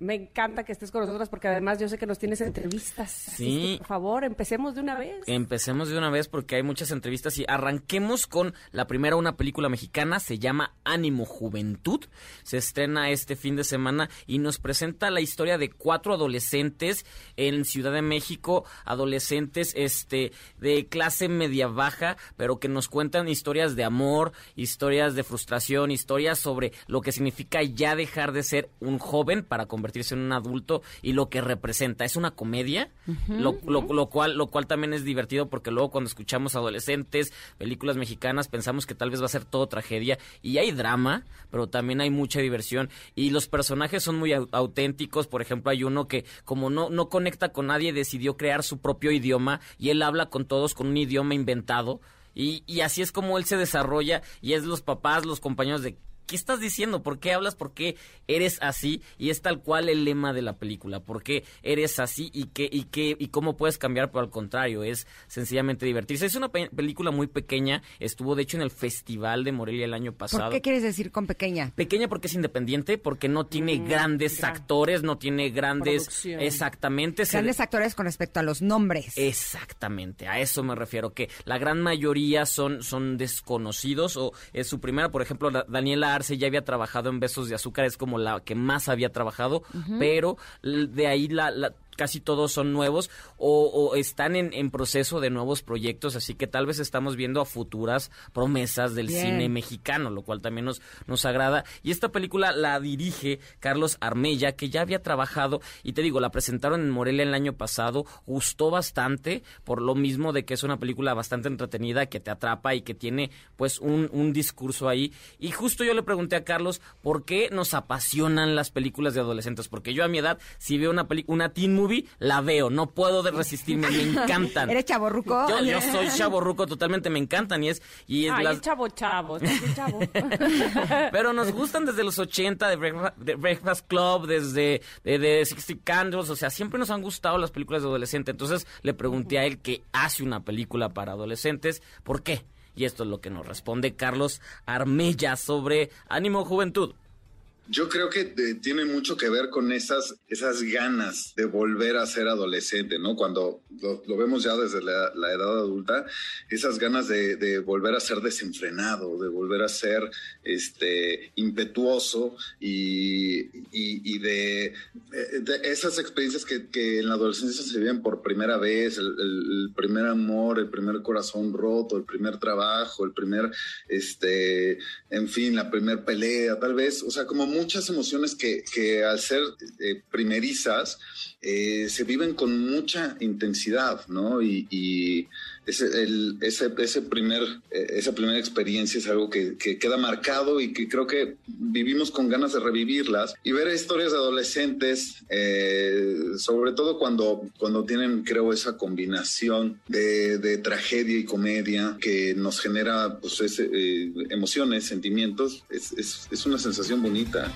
Me encanta que estés con nosotros porque además yo sé que nos tienes entrevistas. Sí. por favor, empecemos de una vez. Empecemos de una vez porque hay muchas entrevistas y arranquemos con la primera, una película mexicana, se llama Ánimo Juventud. Se estrena este fin de semana y nos presenta la historia de cuatro adolescentes en Ciudad de México, adolescentes este de clase media baja, pero que nos cuentan historias de amor, historias de frustración, historias sobre lo que significa ya dejar de ser un joven para convertirse en un adulto y lo que representa. Es una comedia, lo, lo, cual, lo cual también es divertido porque luego cuando escuchamos adolescentes, películas mexicanas, pensamos que tal vez va a ser todo tragedia y hay drama, pero también hay mucha diversión y los personajes son muy auténticos. Por ejemplo, hay uno que como no, no conecta con nadie, decidió crear su propio idioma y él habla con todos con un idioma inventado. Y, y así es como él se desarrolla y es los papás, los compañeros de ¿qué estás diciendo? ¿Por qué hablas? ¿Por qué eres así? Y es tal cual el lema de la película. ¿Por qué eres así y qué y qué y cómo puedes cambiar? Pero al contrario, es sencillamente divertirse. Es una película muy pequeña. Estuvo de hecho en el Festival de Morelia el año pasado. ¿Por qué quieres decir con pequeña? Pequeña porque es independiente, porque no tiene mm, grandes actores, no tiene grandes exactamente grandes actores con respecto a los nombres. Exactamente, a eso me refiero que la gran mayoría son son desconocidos o es su primera, por ejemplo, Daniela Ya había trabajado en Besos de Azúcar, es como la que más había trabajado, pero de ahí la, la casi todos son nuevos o, están en, proceso de nuevos proyectos, así que tal vez estamos viendo a futuras promesas del cine mexicano, lo cual también nos, nos agrada. Y esta película la dirige Carlos Armella, que ya había trabajado, y te digo, la presentaron en Morelia el año pasado, gustó bastante, por lo mismo de que es una película bastante entretenida, que te atrapa y que tiene pues un, un discurso ahí. Y justo yo le pregunté a Carlos, ¿por qué nos apasionan las películas de adolescentes? Porque yo a mi edad, si veo una, una teen movie, la veo, no puedo resistirme, me encantan. ¿Eres chaborruco? Yo, yo soy chaborruco totalmente, me encantan y es... Y es Ay, chavo, chavo, chavo. Pero nos gustan desde los 80, de Breakfast, Club, desde de, Sixty Candles, o sea, siempre nos han gustado las películas de adolescentes. Entonces le pregunté a él que hace una película para adolescentes, ¿por qué? Y esto es lo que nos responde Carlos Armella sobre Ánimo Juventud. Yo creo que eh, tiene mucho que ver con esas, esas ganas de volver a ser adolescente, ¿no? Cuando lo, vemos ya desde la, edad adulta, esas ganas de, volver a ser desenfrenado, de volver a ser este, impetuoso y, de, esas experiencias que, en la adolescencia se viven por primera vez, el, primer amor, el primer corazón roto, el primer trabajo, el primer, este, en fin, la primer pelea, tal vez, o sea, como muchas emociones que, que al ser eh, primerizas eh, se viven con mucha intensidad, ¿no? Y, ese, el, ese, ese, primer, eh, esa primera experiencia es algo que, que, queda marcado y que creo que vivimos con ganas de revivirlas y ver historias de adolescentes, sobre todo cuando, cuando tienen, creo, esa combinación de, de tragedia y comedia que nos genera pues, emociones, sentimientos, es, es, es una sensación bonita.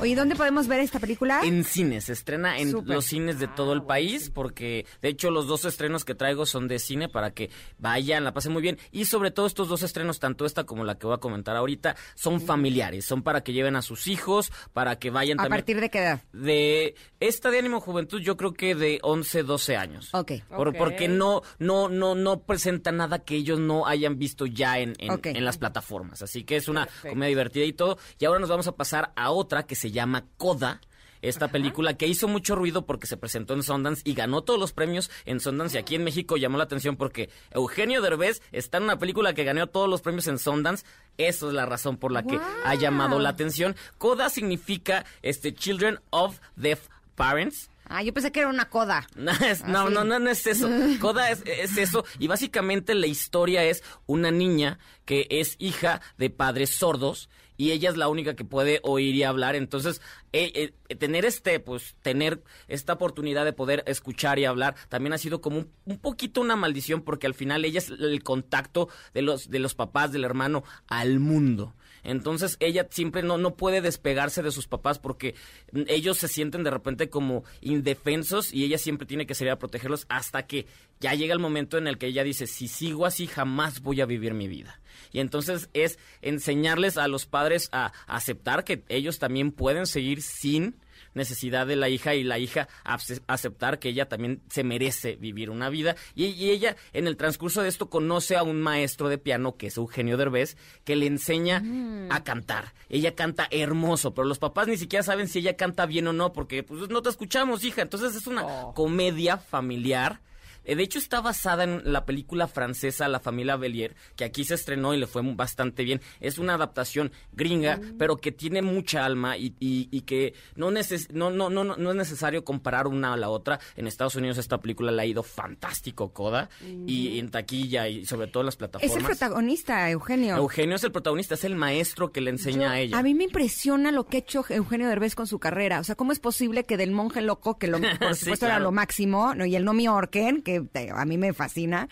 Oye, ¿dónde podemos ver esta película? En cines, se estrena en los cines de todo el país, porque de hecho los dos estrenos que traigo son de cine para que vayan, la pasen muy bien. Y sobre todo estos dos estrenos, tanto esta como la que voy a comentar ahorita, son familiares, son para que lleven a sus hijos, para que vayan ¿A partir de qué edad? De esta de Ánimo Juventud, yo creo que de 11, 12 años. Ok. Porque no, no, no, no presenta nada que ellos no hayan visto ya en, en, las plataformas. Así que es una comedia divertida y todo. Y ahora nos vamos a pasar a otra que se llama Coda esta película que hizo mucho ruido porque se presentó en Sundance y ganó todos los premios en Sundance y aquí en México llamó la atención porque Eugenio Derbez está en una película que ganó todos los premios en Sundance. Eso es la razón por la que ha llamado la atención. Coda significa este Children of Deaf Parents. Ah, yo pensé que era una coda. No, no, no, no, es eso. Coda es, es, eso. Y básicamente la historia es una niña que es hija de padres sordos y ella es la única que puede oír y hablar. Entonces, eh, eh, tener este, pues, tener esta oportunidad de poder escuchar y hablar también ha sido como un, poquito una maldición porque al final ella es el contacto de los, de los papás, del hermano al mundo. Entonces ella siempre no, no puede despegarse de sus papás porque ellos se sienten de repente como indefensos y ella siempre tiene que salir a protegerlos hasta que ya llega el momento en el que ella dice, si sigo así jamás voy a vivir mi vida. Y entonces es enseñarles a los padres a, aceptar que ellos también pueden seguir sin necesidad de la hija y la hija aceptar que ella también se merece vivir una vida. Y, ella, en el transcurso de esto, conoce a un maestro de piano, que es Eugenio Derbez, que le enseña mm. a cantar. Ella canta hermoso, pero los papás ni siquiera saben si ella canta bien o no, porque pues no te escuchamos, hija. Entonces es una oh. comedia familiar de hecho, está basada en la película francesa La familia Bellier, que aquí se estrenó y le fue bastante bien. Es una adaptación gringa, mm. pero que tiene mucha alma y, que no, no, no, no, no es necesario comparar una a la otra. En Estados Unidos esta película le ha ido fantástico, Coda, y, en taquilla y sobre todo en las plataformas. Es el protagonista, Eugenio. Eugenio es el protagonista, es el maestro que le enseña a ella. A mí me impresiona lo que ha hecho Eugenio Derbez con su carrera. O sea, ¿cómo es posible que del monje loco, que lo, por supuesto era lo máximo, ¿no? y el no me orquen, que a mí me fascina,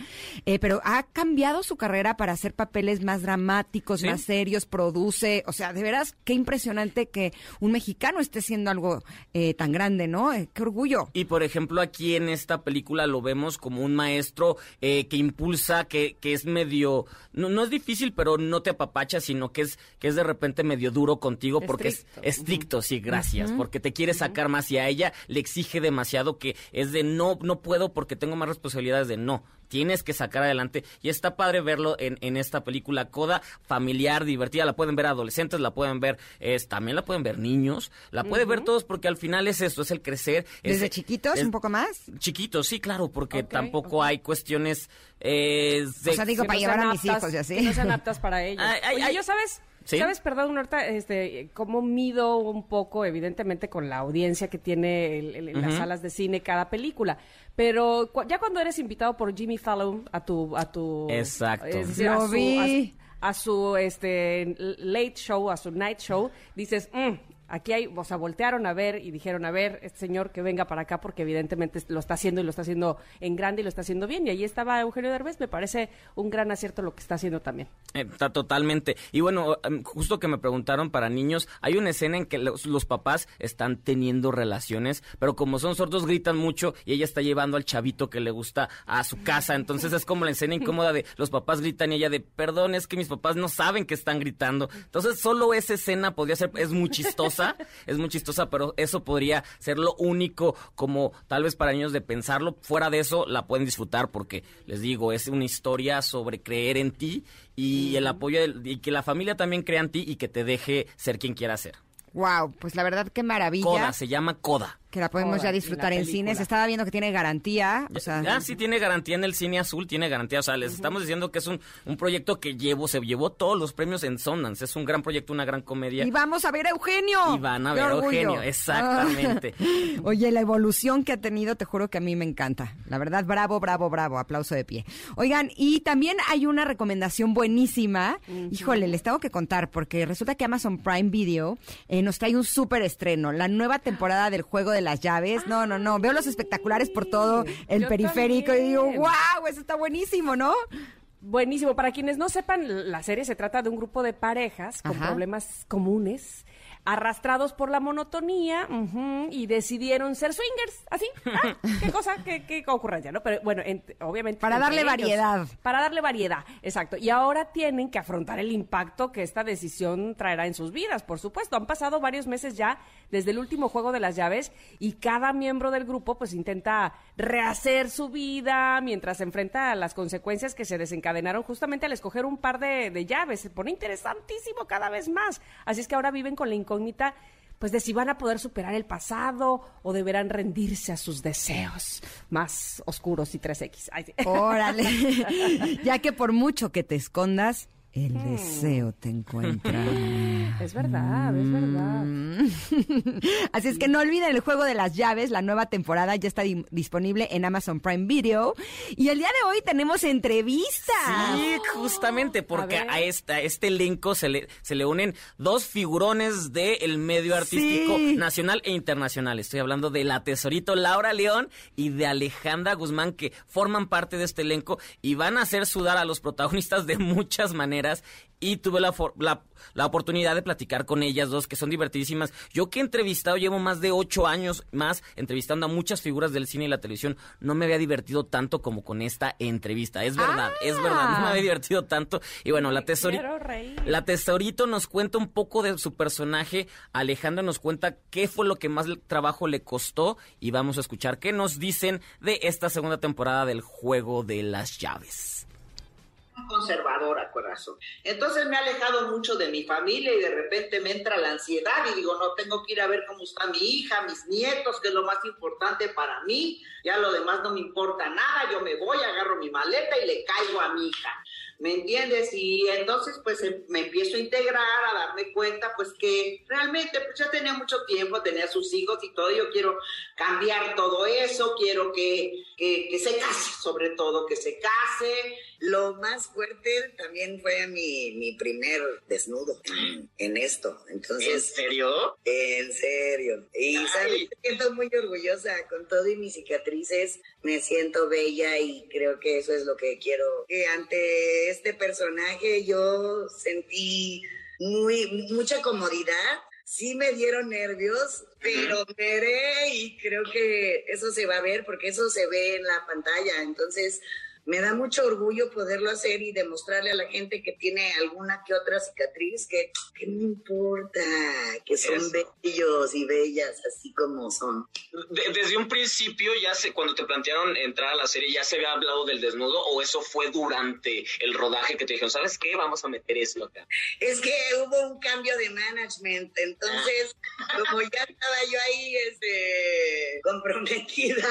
eh, pero ha cambiado su carrera para hacer papeles más dramáticos, más serios, produce, o sea, de veras, qué impresionante que un mexicano esté haciendo algo eh, tan grande, ¿no? Eh, qué orgullo. Y por ejemplo, aquí en esta película lo vemos como un maestro que impulsa, que, que es medio, no, no es difícil, pero no te apapacha, sino que es, que es de repente medio duro contigo porque es estricto, sí, gracias, porque te quiere sacar más y a ella le exige demasiado que es de no, no puedo porque tengo más responsabilidades de no, tienes que sacar adelante. Y está padre verlo en, en esta película Coda, familiar, divertida. La pueden ver adolescentes, la pueden ver, es, también la pueden ver niños, la pueden ver todos porque al final es esto, es el crecer. ¿Desde chiquitos un poco más? Chiquitos, sí, claro, porque tampoco hay cuestiones... Eh, o sea, digo, para llevar a mis hijos y así. Que no sean aptas para ellos. Oye, yo, ¿sabes? ¿Sabes, perdón, Norta, este, cómo mido un poco, evidentemente, con la audiencia que tiene las salas de cine cada película? Pero ya cuando eres invitado por Jimmy Fallon a tu... A tu Exacto. Lo vi. A su, este, late show, a su night show, dices, mm, Aquí hay, o sea, voltearon a ver y dijeron, a ver, este señor que venga para acá porque evidentemente lo está haciendo y lo está haciendo en grande y lo está haciendo bien. Y ahí estaba Eugenio Derbez, me parece un gran acierto lo que está haciendo también. Eh, está totalmente. Y bueno, em, justo que me preguntaron para niños, hay una escena en que los, papás están teniendo relaciones, pero como son sordos gritan mucho y ella está llevando al chavito que le gusta a su casa. Entonces es como la escena incómoda de los papás gritan y ella de, perdón, es que mis papás no saben que están gritando. Entonces solo esa escena podría ser, es muy chistosa es muy chistosa, pero eso podría ser lo único como tal vez para niños de pensarlo. Fuera de eso, la pueden disfrutar porque, les digo, es una historia sobre creer en ti y el apoyo y que la familia también crea en ti y que te deje ser quien quiera ser. Wow, pues la verdad qué maravilla. Coda, se llama Coda que la podemos ya disfrutar en, cines. Estaba viendo que tiene garantía. O sea, ya, sí tiene garantía en el cine azul, tiene garantía. O sea, les estamos diciendo que es un, un proyecto que llevó, se llevó todos los premios en Sundance. Es un gran proyecto, una gran comedia. Y vamos a ver a Eugenio. Y van a ver a Eugenio, exactamente. Oye, la evolución que ha tenido, te juro que a mí me encanta. La verdad, bravo, bravo, bravo. Aplauso de pie. Oigan, y también hay una recomendación buenísima. Híjole, les tengo que contar, porque resulta que Amazon Prime Video eh, nos trae un súper estreno. La nueva temporada del juego de las llaves. No, no, no. Veo los espectaculares por todo el periférico y digo, wow, eso está buenísimo, ¿no? Buenísimo. Para quienes no sepan, la serie se trata de un grupo de parejas con problemas comunes arrastrados por la monotonía y decidieron ser swingers, así. Ah, qué cosa, qué, qué ocurrencia, ¿no? Pero bueno, obviamente. Para darle variedad. Para darle variedad, exacto. Y ahora tienen que afrontar el impacto que esta decisión traerá en sus vidas, por supuesto. Han pasado varios meses ya desde el último juego de las llaves y cada miembro del grupo pues intenta rehacer su vida mientras se enfrenta a las consecuencias que se desencadenaron justamente al escoger un par de, de llaves. Se pone interesantísimo cada vez más. Así es que ahora viven con la incógnita pues de si van a poder superar el pasado o deberán rendirse a sus deseos más oscuros y 3X. Órale, ya que por mucho que te escondas, el hmm. deseo te encuentra. Es verdad, es verdad. Mm. Así es que no olviden el juego de las llaves, la nueva temporada ya está disponible en Amazon Prime Video. Y el día de hoy tenemos entrevistas. Sí, justamente, porque a, esta, este elenco se le, se le unen dos figurones del medio artístico nacional e internacional. Estoy hablando de la tesorito Laura León y de Alejandra Guzmán, que forman parte de este elenco y van a hacer sudar a los protagonistas de muchas maneras maneras y tuve la, la, la, oportunidad de platicar con ellas dos, que son divertidísimas. Yo que he entrevistado, llevo más de ocho años más entrevistando a muchas figuras del cine y la televisión, no me había divertido tanto como con esta entrevista. Es verdad, es verdad, no me había divertido tanto. Y bueno, la, tesori la tesorito nos cuenta un poco de su personaje, Alejandra nos cuenta qué fue lo que más trabajo le costó y vamos a escuchar qué nos dicen de esta segunda temporada del Juego de las Llaves conservadora, corazón. Entonces me he alejado mucho de mi familia y de repente me entra la ansiedad y digo, no, tengo que ir a ver cómo está mi hija, mis nietos, que es lo más importante para mí. Ya lo demás no me importa nada, yo me voy, agarro mi maleta y le caigo a mi hija. ¿me entiendes? Y entonces pues em, me empiezo a integrar, a darme cuenta pues que realmente pues ya tenía mucho tiempo, tenía sus hijos y todo, yo quiero cambiar todo eso, quiero que, que, se case, sobre todo, que se case. Lo más fuerte también fue mi, mi primer desnudo en esto. Entonces, ¿En serio? En serio. Y ¿sabes? me siento muy orgullosa con todo y mis cicatrices. Me siento bella y creo que eso es lo que quiero. Que ante este personaje yo sentí muy, mucha comodidad. Sí me dieron nervios, pero veré y creo que eso se va a ver porque eso se ve en la pantalla. Entonces, me da mucho orgullo poderlo hacer y demostrarle a la gente que tiene alguna que otra cicatriz que, que no importa, que son bellos y bellas así como son. desde un principio, ya se, cuando te plantearon entrar a la serie, ¿ya se había hablado del desnudo o eso fue durante el rodaje que te dijeron, ¿sabes qué? Vamos a meter esto acá. Es que hubo un cambio de management, entonces, como ya estaba yo ahí este, comprometida,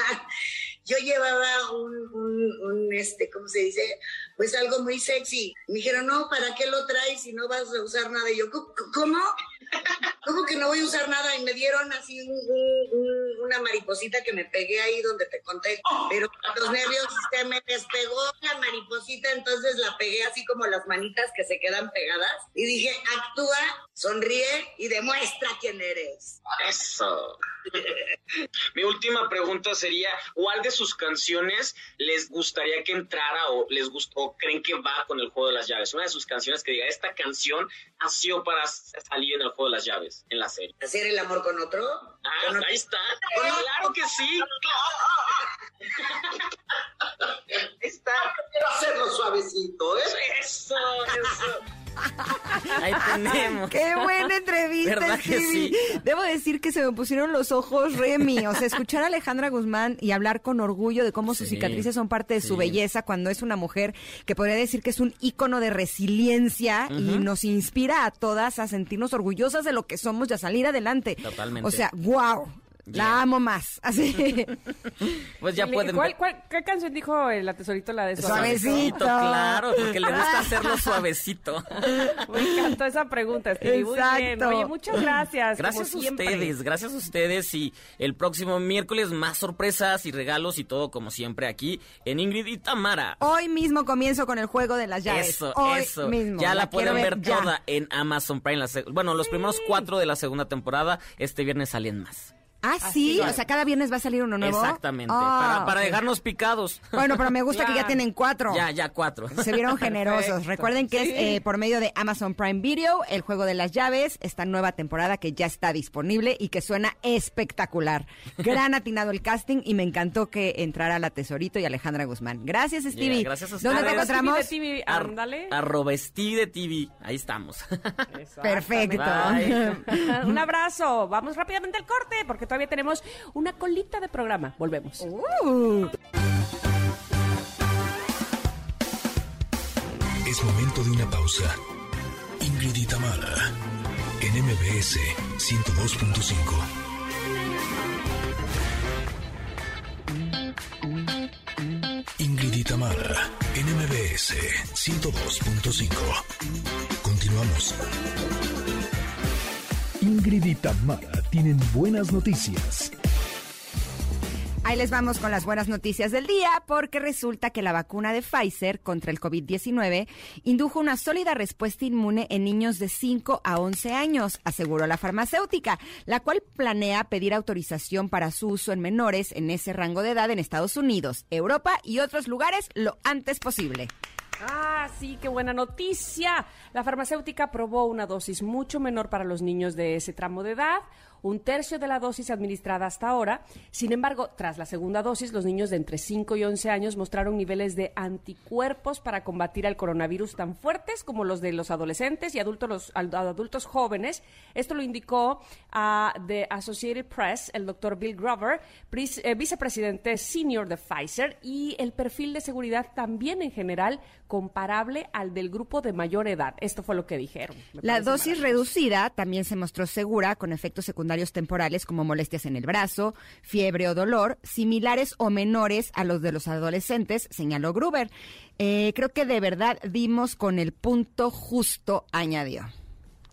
yo llevaba un, un, este, ¿cómo se dice? Pues algo muy sexy. Me dijeron, no, ¿para qué lo traes si no vas a usar nada? Y yo, ¿cómo? ¿Cómo que no voy a usar nada? Y me dieron así una mariposita que me pegué ahí donde te conté, pero los nervios se me despegó la mariposita, entonces la pegué así como las manitas que se quedan pegadas y dije, actúa, sonríe y demuestra quién eres. Eso. Mi última pregunta sería, ¿cuál de sus canciones les gustaría que entrara o les gustó, creen que va con el juego de las llaves? Una de sus canciones que diga, esta canción nació para salir en el juego de las llaves, en la serie. ¿Hacer el amor con otro? Ah, ahí está. Claro que sí. está. Quiero hacerlo suavecito, ¿eh? Eso, eso. Ahí tenemos. Qué buena entrevista. Debo decir que se me pusieron los ojos Remy. O sea, escuchar a Alejandra Guzmán y hablar con orgullo de cómo sus cicatrices son parte de su belleza cuando es una mujer que podría decir que es un ícono de resiliencia y nos inspira a todas a sentirnos orgullosas de lo que somos y a salir adelante. Totalmente. O sea, wow. La amo más. Así. pues ya pueden. ¿Cuál, qué canción dijo el atesorito la de suavecito? Suavecito, claro, porque le gusta hacerlo suavecito. Me encantó esa pregunta, Stevie. Muy bien. Oye, muchas gracias. Gracias a ustedes, gracias a ustedes. Y el próximo miércoles más sorpresas y regalos y todo como siempre aquí en Ingrid y Tamara. Hoy mismo comienzo con el juego de las llaves. Eso, Hoy eso. Mismo. Ya la, pueden ver, toda en Amazon Prime. bueno, los primeros cuatro de la segunda temporada. Este viernes salen más. Ah, sí, o sea, cada viernes va a salir uno nuevo. Exactamente, ah, para, dejarnos picados. Bueno, pero me gusta que ya tienen cuatro. Ya, ya cuatro. Se vieron generosos. Recuerden que es eh, por medio de Amazon Prime Video, el juego de las llaves, esta nueva temporada que ya está disponible y que suena espectacular. Gran atinado el casting y me encantó que entrara la Tesorito y Alejandra Guzmán. Gracias, Stevie. gracias a ¿Dónde te encontramos? De TV, ándale. arroba Stevie de TV. Ahí estamos. Perfecto. Un abrazo. Vamos rápidamente al corte porque todavía tenemos una colita de programa. Volvemos. Es momento de una pausa. Ingrid y en MBS 102.5. Ingrid en MBS 102.5. Continuamos. Ingrid y tienen buenas noticias. Ahí les vamos con las buenas noticias del día, porque resulta que la vacuna de Pfizer contra el COVID-19 indujo una sólida respuesta inmune en niños de 5 a 11 años, aseguró la farmacéutica, la cual planea pedir autorización para su uso en menores en ese rango de edad en Estados Unidos, Europa y otros lugares lo antes posible. Ah, sí, qué buena noticia. La farmacéutica aprobó una dosis mucho menor para los niños de ese tramo de edad un tercio de la dosis administrada hasta ahora. Sin embargo, tras la segunda dosis, los niños de entre 5 y 11 años mostraron niveles de anticuerpos para combatir al coronavirus tan fuertes como los de los adolescentes y adultos, los, adultos jóvenes. Esto lo indicó a The Associated Press el doctor Bill Grover, eh, vicepresidente senior de Pfizer, y el perfil de seguridad también en general comparable al del grupo de mayor edad. Esto fue lo que dijeron. La dosis reducida también se mostró segura con efectos secundarios temporales como molestias en el brazo, fiebre o dolor, similares o menores a los de los adolescentes, señaló Gruber. Eh, creo que de verdad dimos con el punto justo, añadió.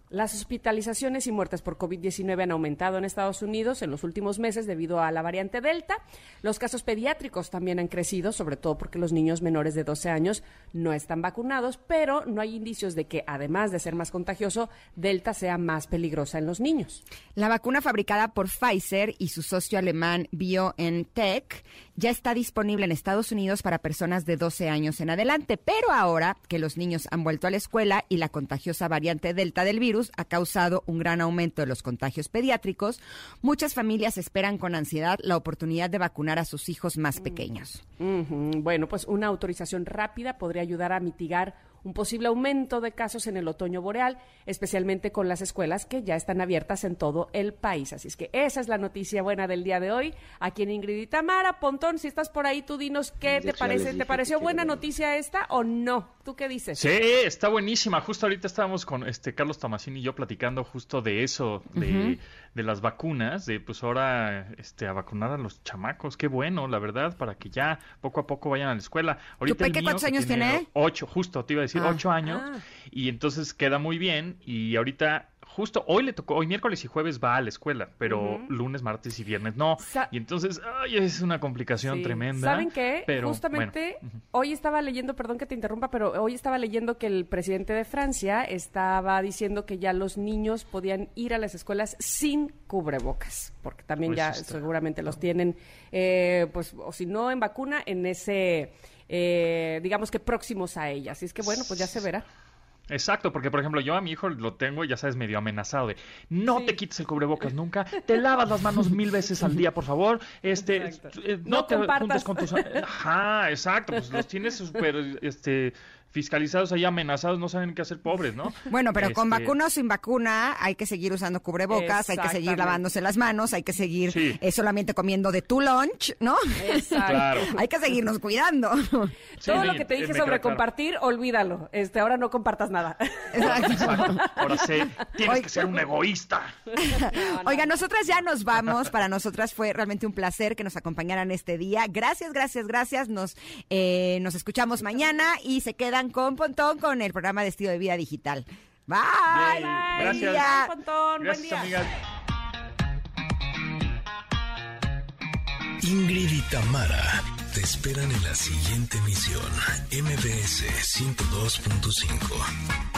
Las hospitalizaciones y muertes por COVID-19 han aumentado en Estados Unidos en los últimos meses debido a la variante Delta. Los casos pediátricos también han crecido, sobre todo porque los niños menores de 12 años no están vacunados, pero no hay indicios de que, además de ser más contagioso, Delta sea más peligrosa en los niños. La vacuna fabricada por Pfizer y su socio alemán BioNTech ya está disponible en Estados Unidos para personas de 12 años en adelante, pero ahora que los niños han vuelto a la escuela y la contagiosa variante Delta del virus, ha causado un gran aumento de los contagios pediátricos, muchas familias esperan con ansiedad la oportunidad de vacunar a sus hijos más pequeños. Bueno, pues una autorización rápida podría ayudar a mitigar un posible aumento de casos en el otoño boreal, especialmente con las escuelas que ya están abiertas en todo el país. Así es que esa es la noticia buena del día de hoy. Aquí en Ingrid y Tamara, Pontón, si estás por ahí, tú dinos qué te parece. ¿Te pareció buena noticia esta o no? ¿Tú qué dices? Sí, está buenísima. Justo ahorita estábamos con este Carlos Tomasini y yo platicando justo de eso, de, de las vacunas, de pues ahora este, a vacunar a los chamacos. Qué bueno, la verdad, para que ya poco a poco vayan a la escuela. Ahorita ¿Tú cuántos años tiene? Ocho, justo, te iba a decir, ah. ocho años. Ah. Y entonces queda muy bien. Y ahorita justo hoy le tocó, hoy miércoles y jueves va a la escuela, pero lunes, martes y viernes no. y entonces, ay, es una complicación tremenda. ¿Saben qué? Pero, Justamente hoy estaba leyendo, perdón que te interrumpa, pero hoy estaba leyendo que el presidente de Francia estaba diciendo que ya los niños podían ir a las escuelas sin cubrebocas, porque también pues ya seguramente los tienen, eh, pues, o si no en vacuna, en ese, eh, digamos que próximos a ella. Así es que bueno, pues ya se verá. Exacto, porque por ejemplo yo a mi hijo lo tengo, ya sabes, medio amenazado de no te quites el cubrebocas nunca, te lavas las manos mil veces al día, por favor, este, eh, no, te juntes con tus... Ajá, exacto, pues los tienes súper, este fiscalizados ahí amenazados no saben qué hacer pobres, ¿no? Bueno, pero con este vacuna o sin vacuna hay que seguir usando cubrebocas, hay que seguir lavándose las manos, hay que seguir eh, solamente comiendo de tu lunch, ¿no? Exacto. hay que seguirnos cuidando. Todo lo que te dije sobre compartir, olvídalo. Este, ahora no compartas nada. Exacto. Ahora sí, tienes que ser un egoísta. Oiga, nosotras ya nos vamos. Para nosotras fue realmente un placer que nos acompañaran este día. Gracias, gracias, gracias. Nos, eh, nos escuchamos mañana y se quedan con Pontón con el programa de estilo de vida digital. Bye. Gracias. Pontón. Gracias, amigas. Ingrid y Tamara te esperan en la siguiente emisión, MBS 102.5.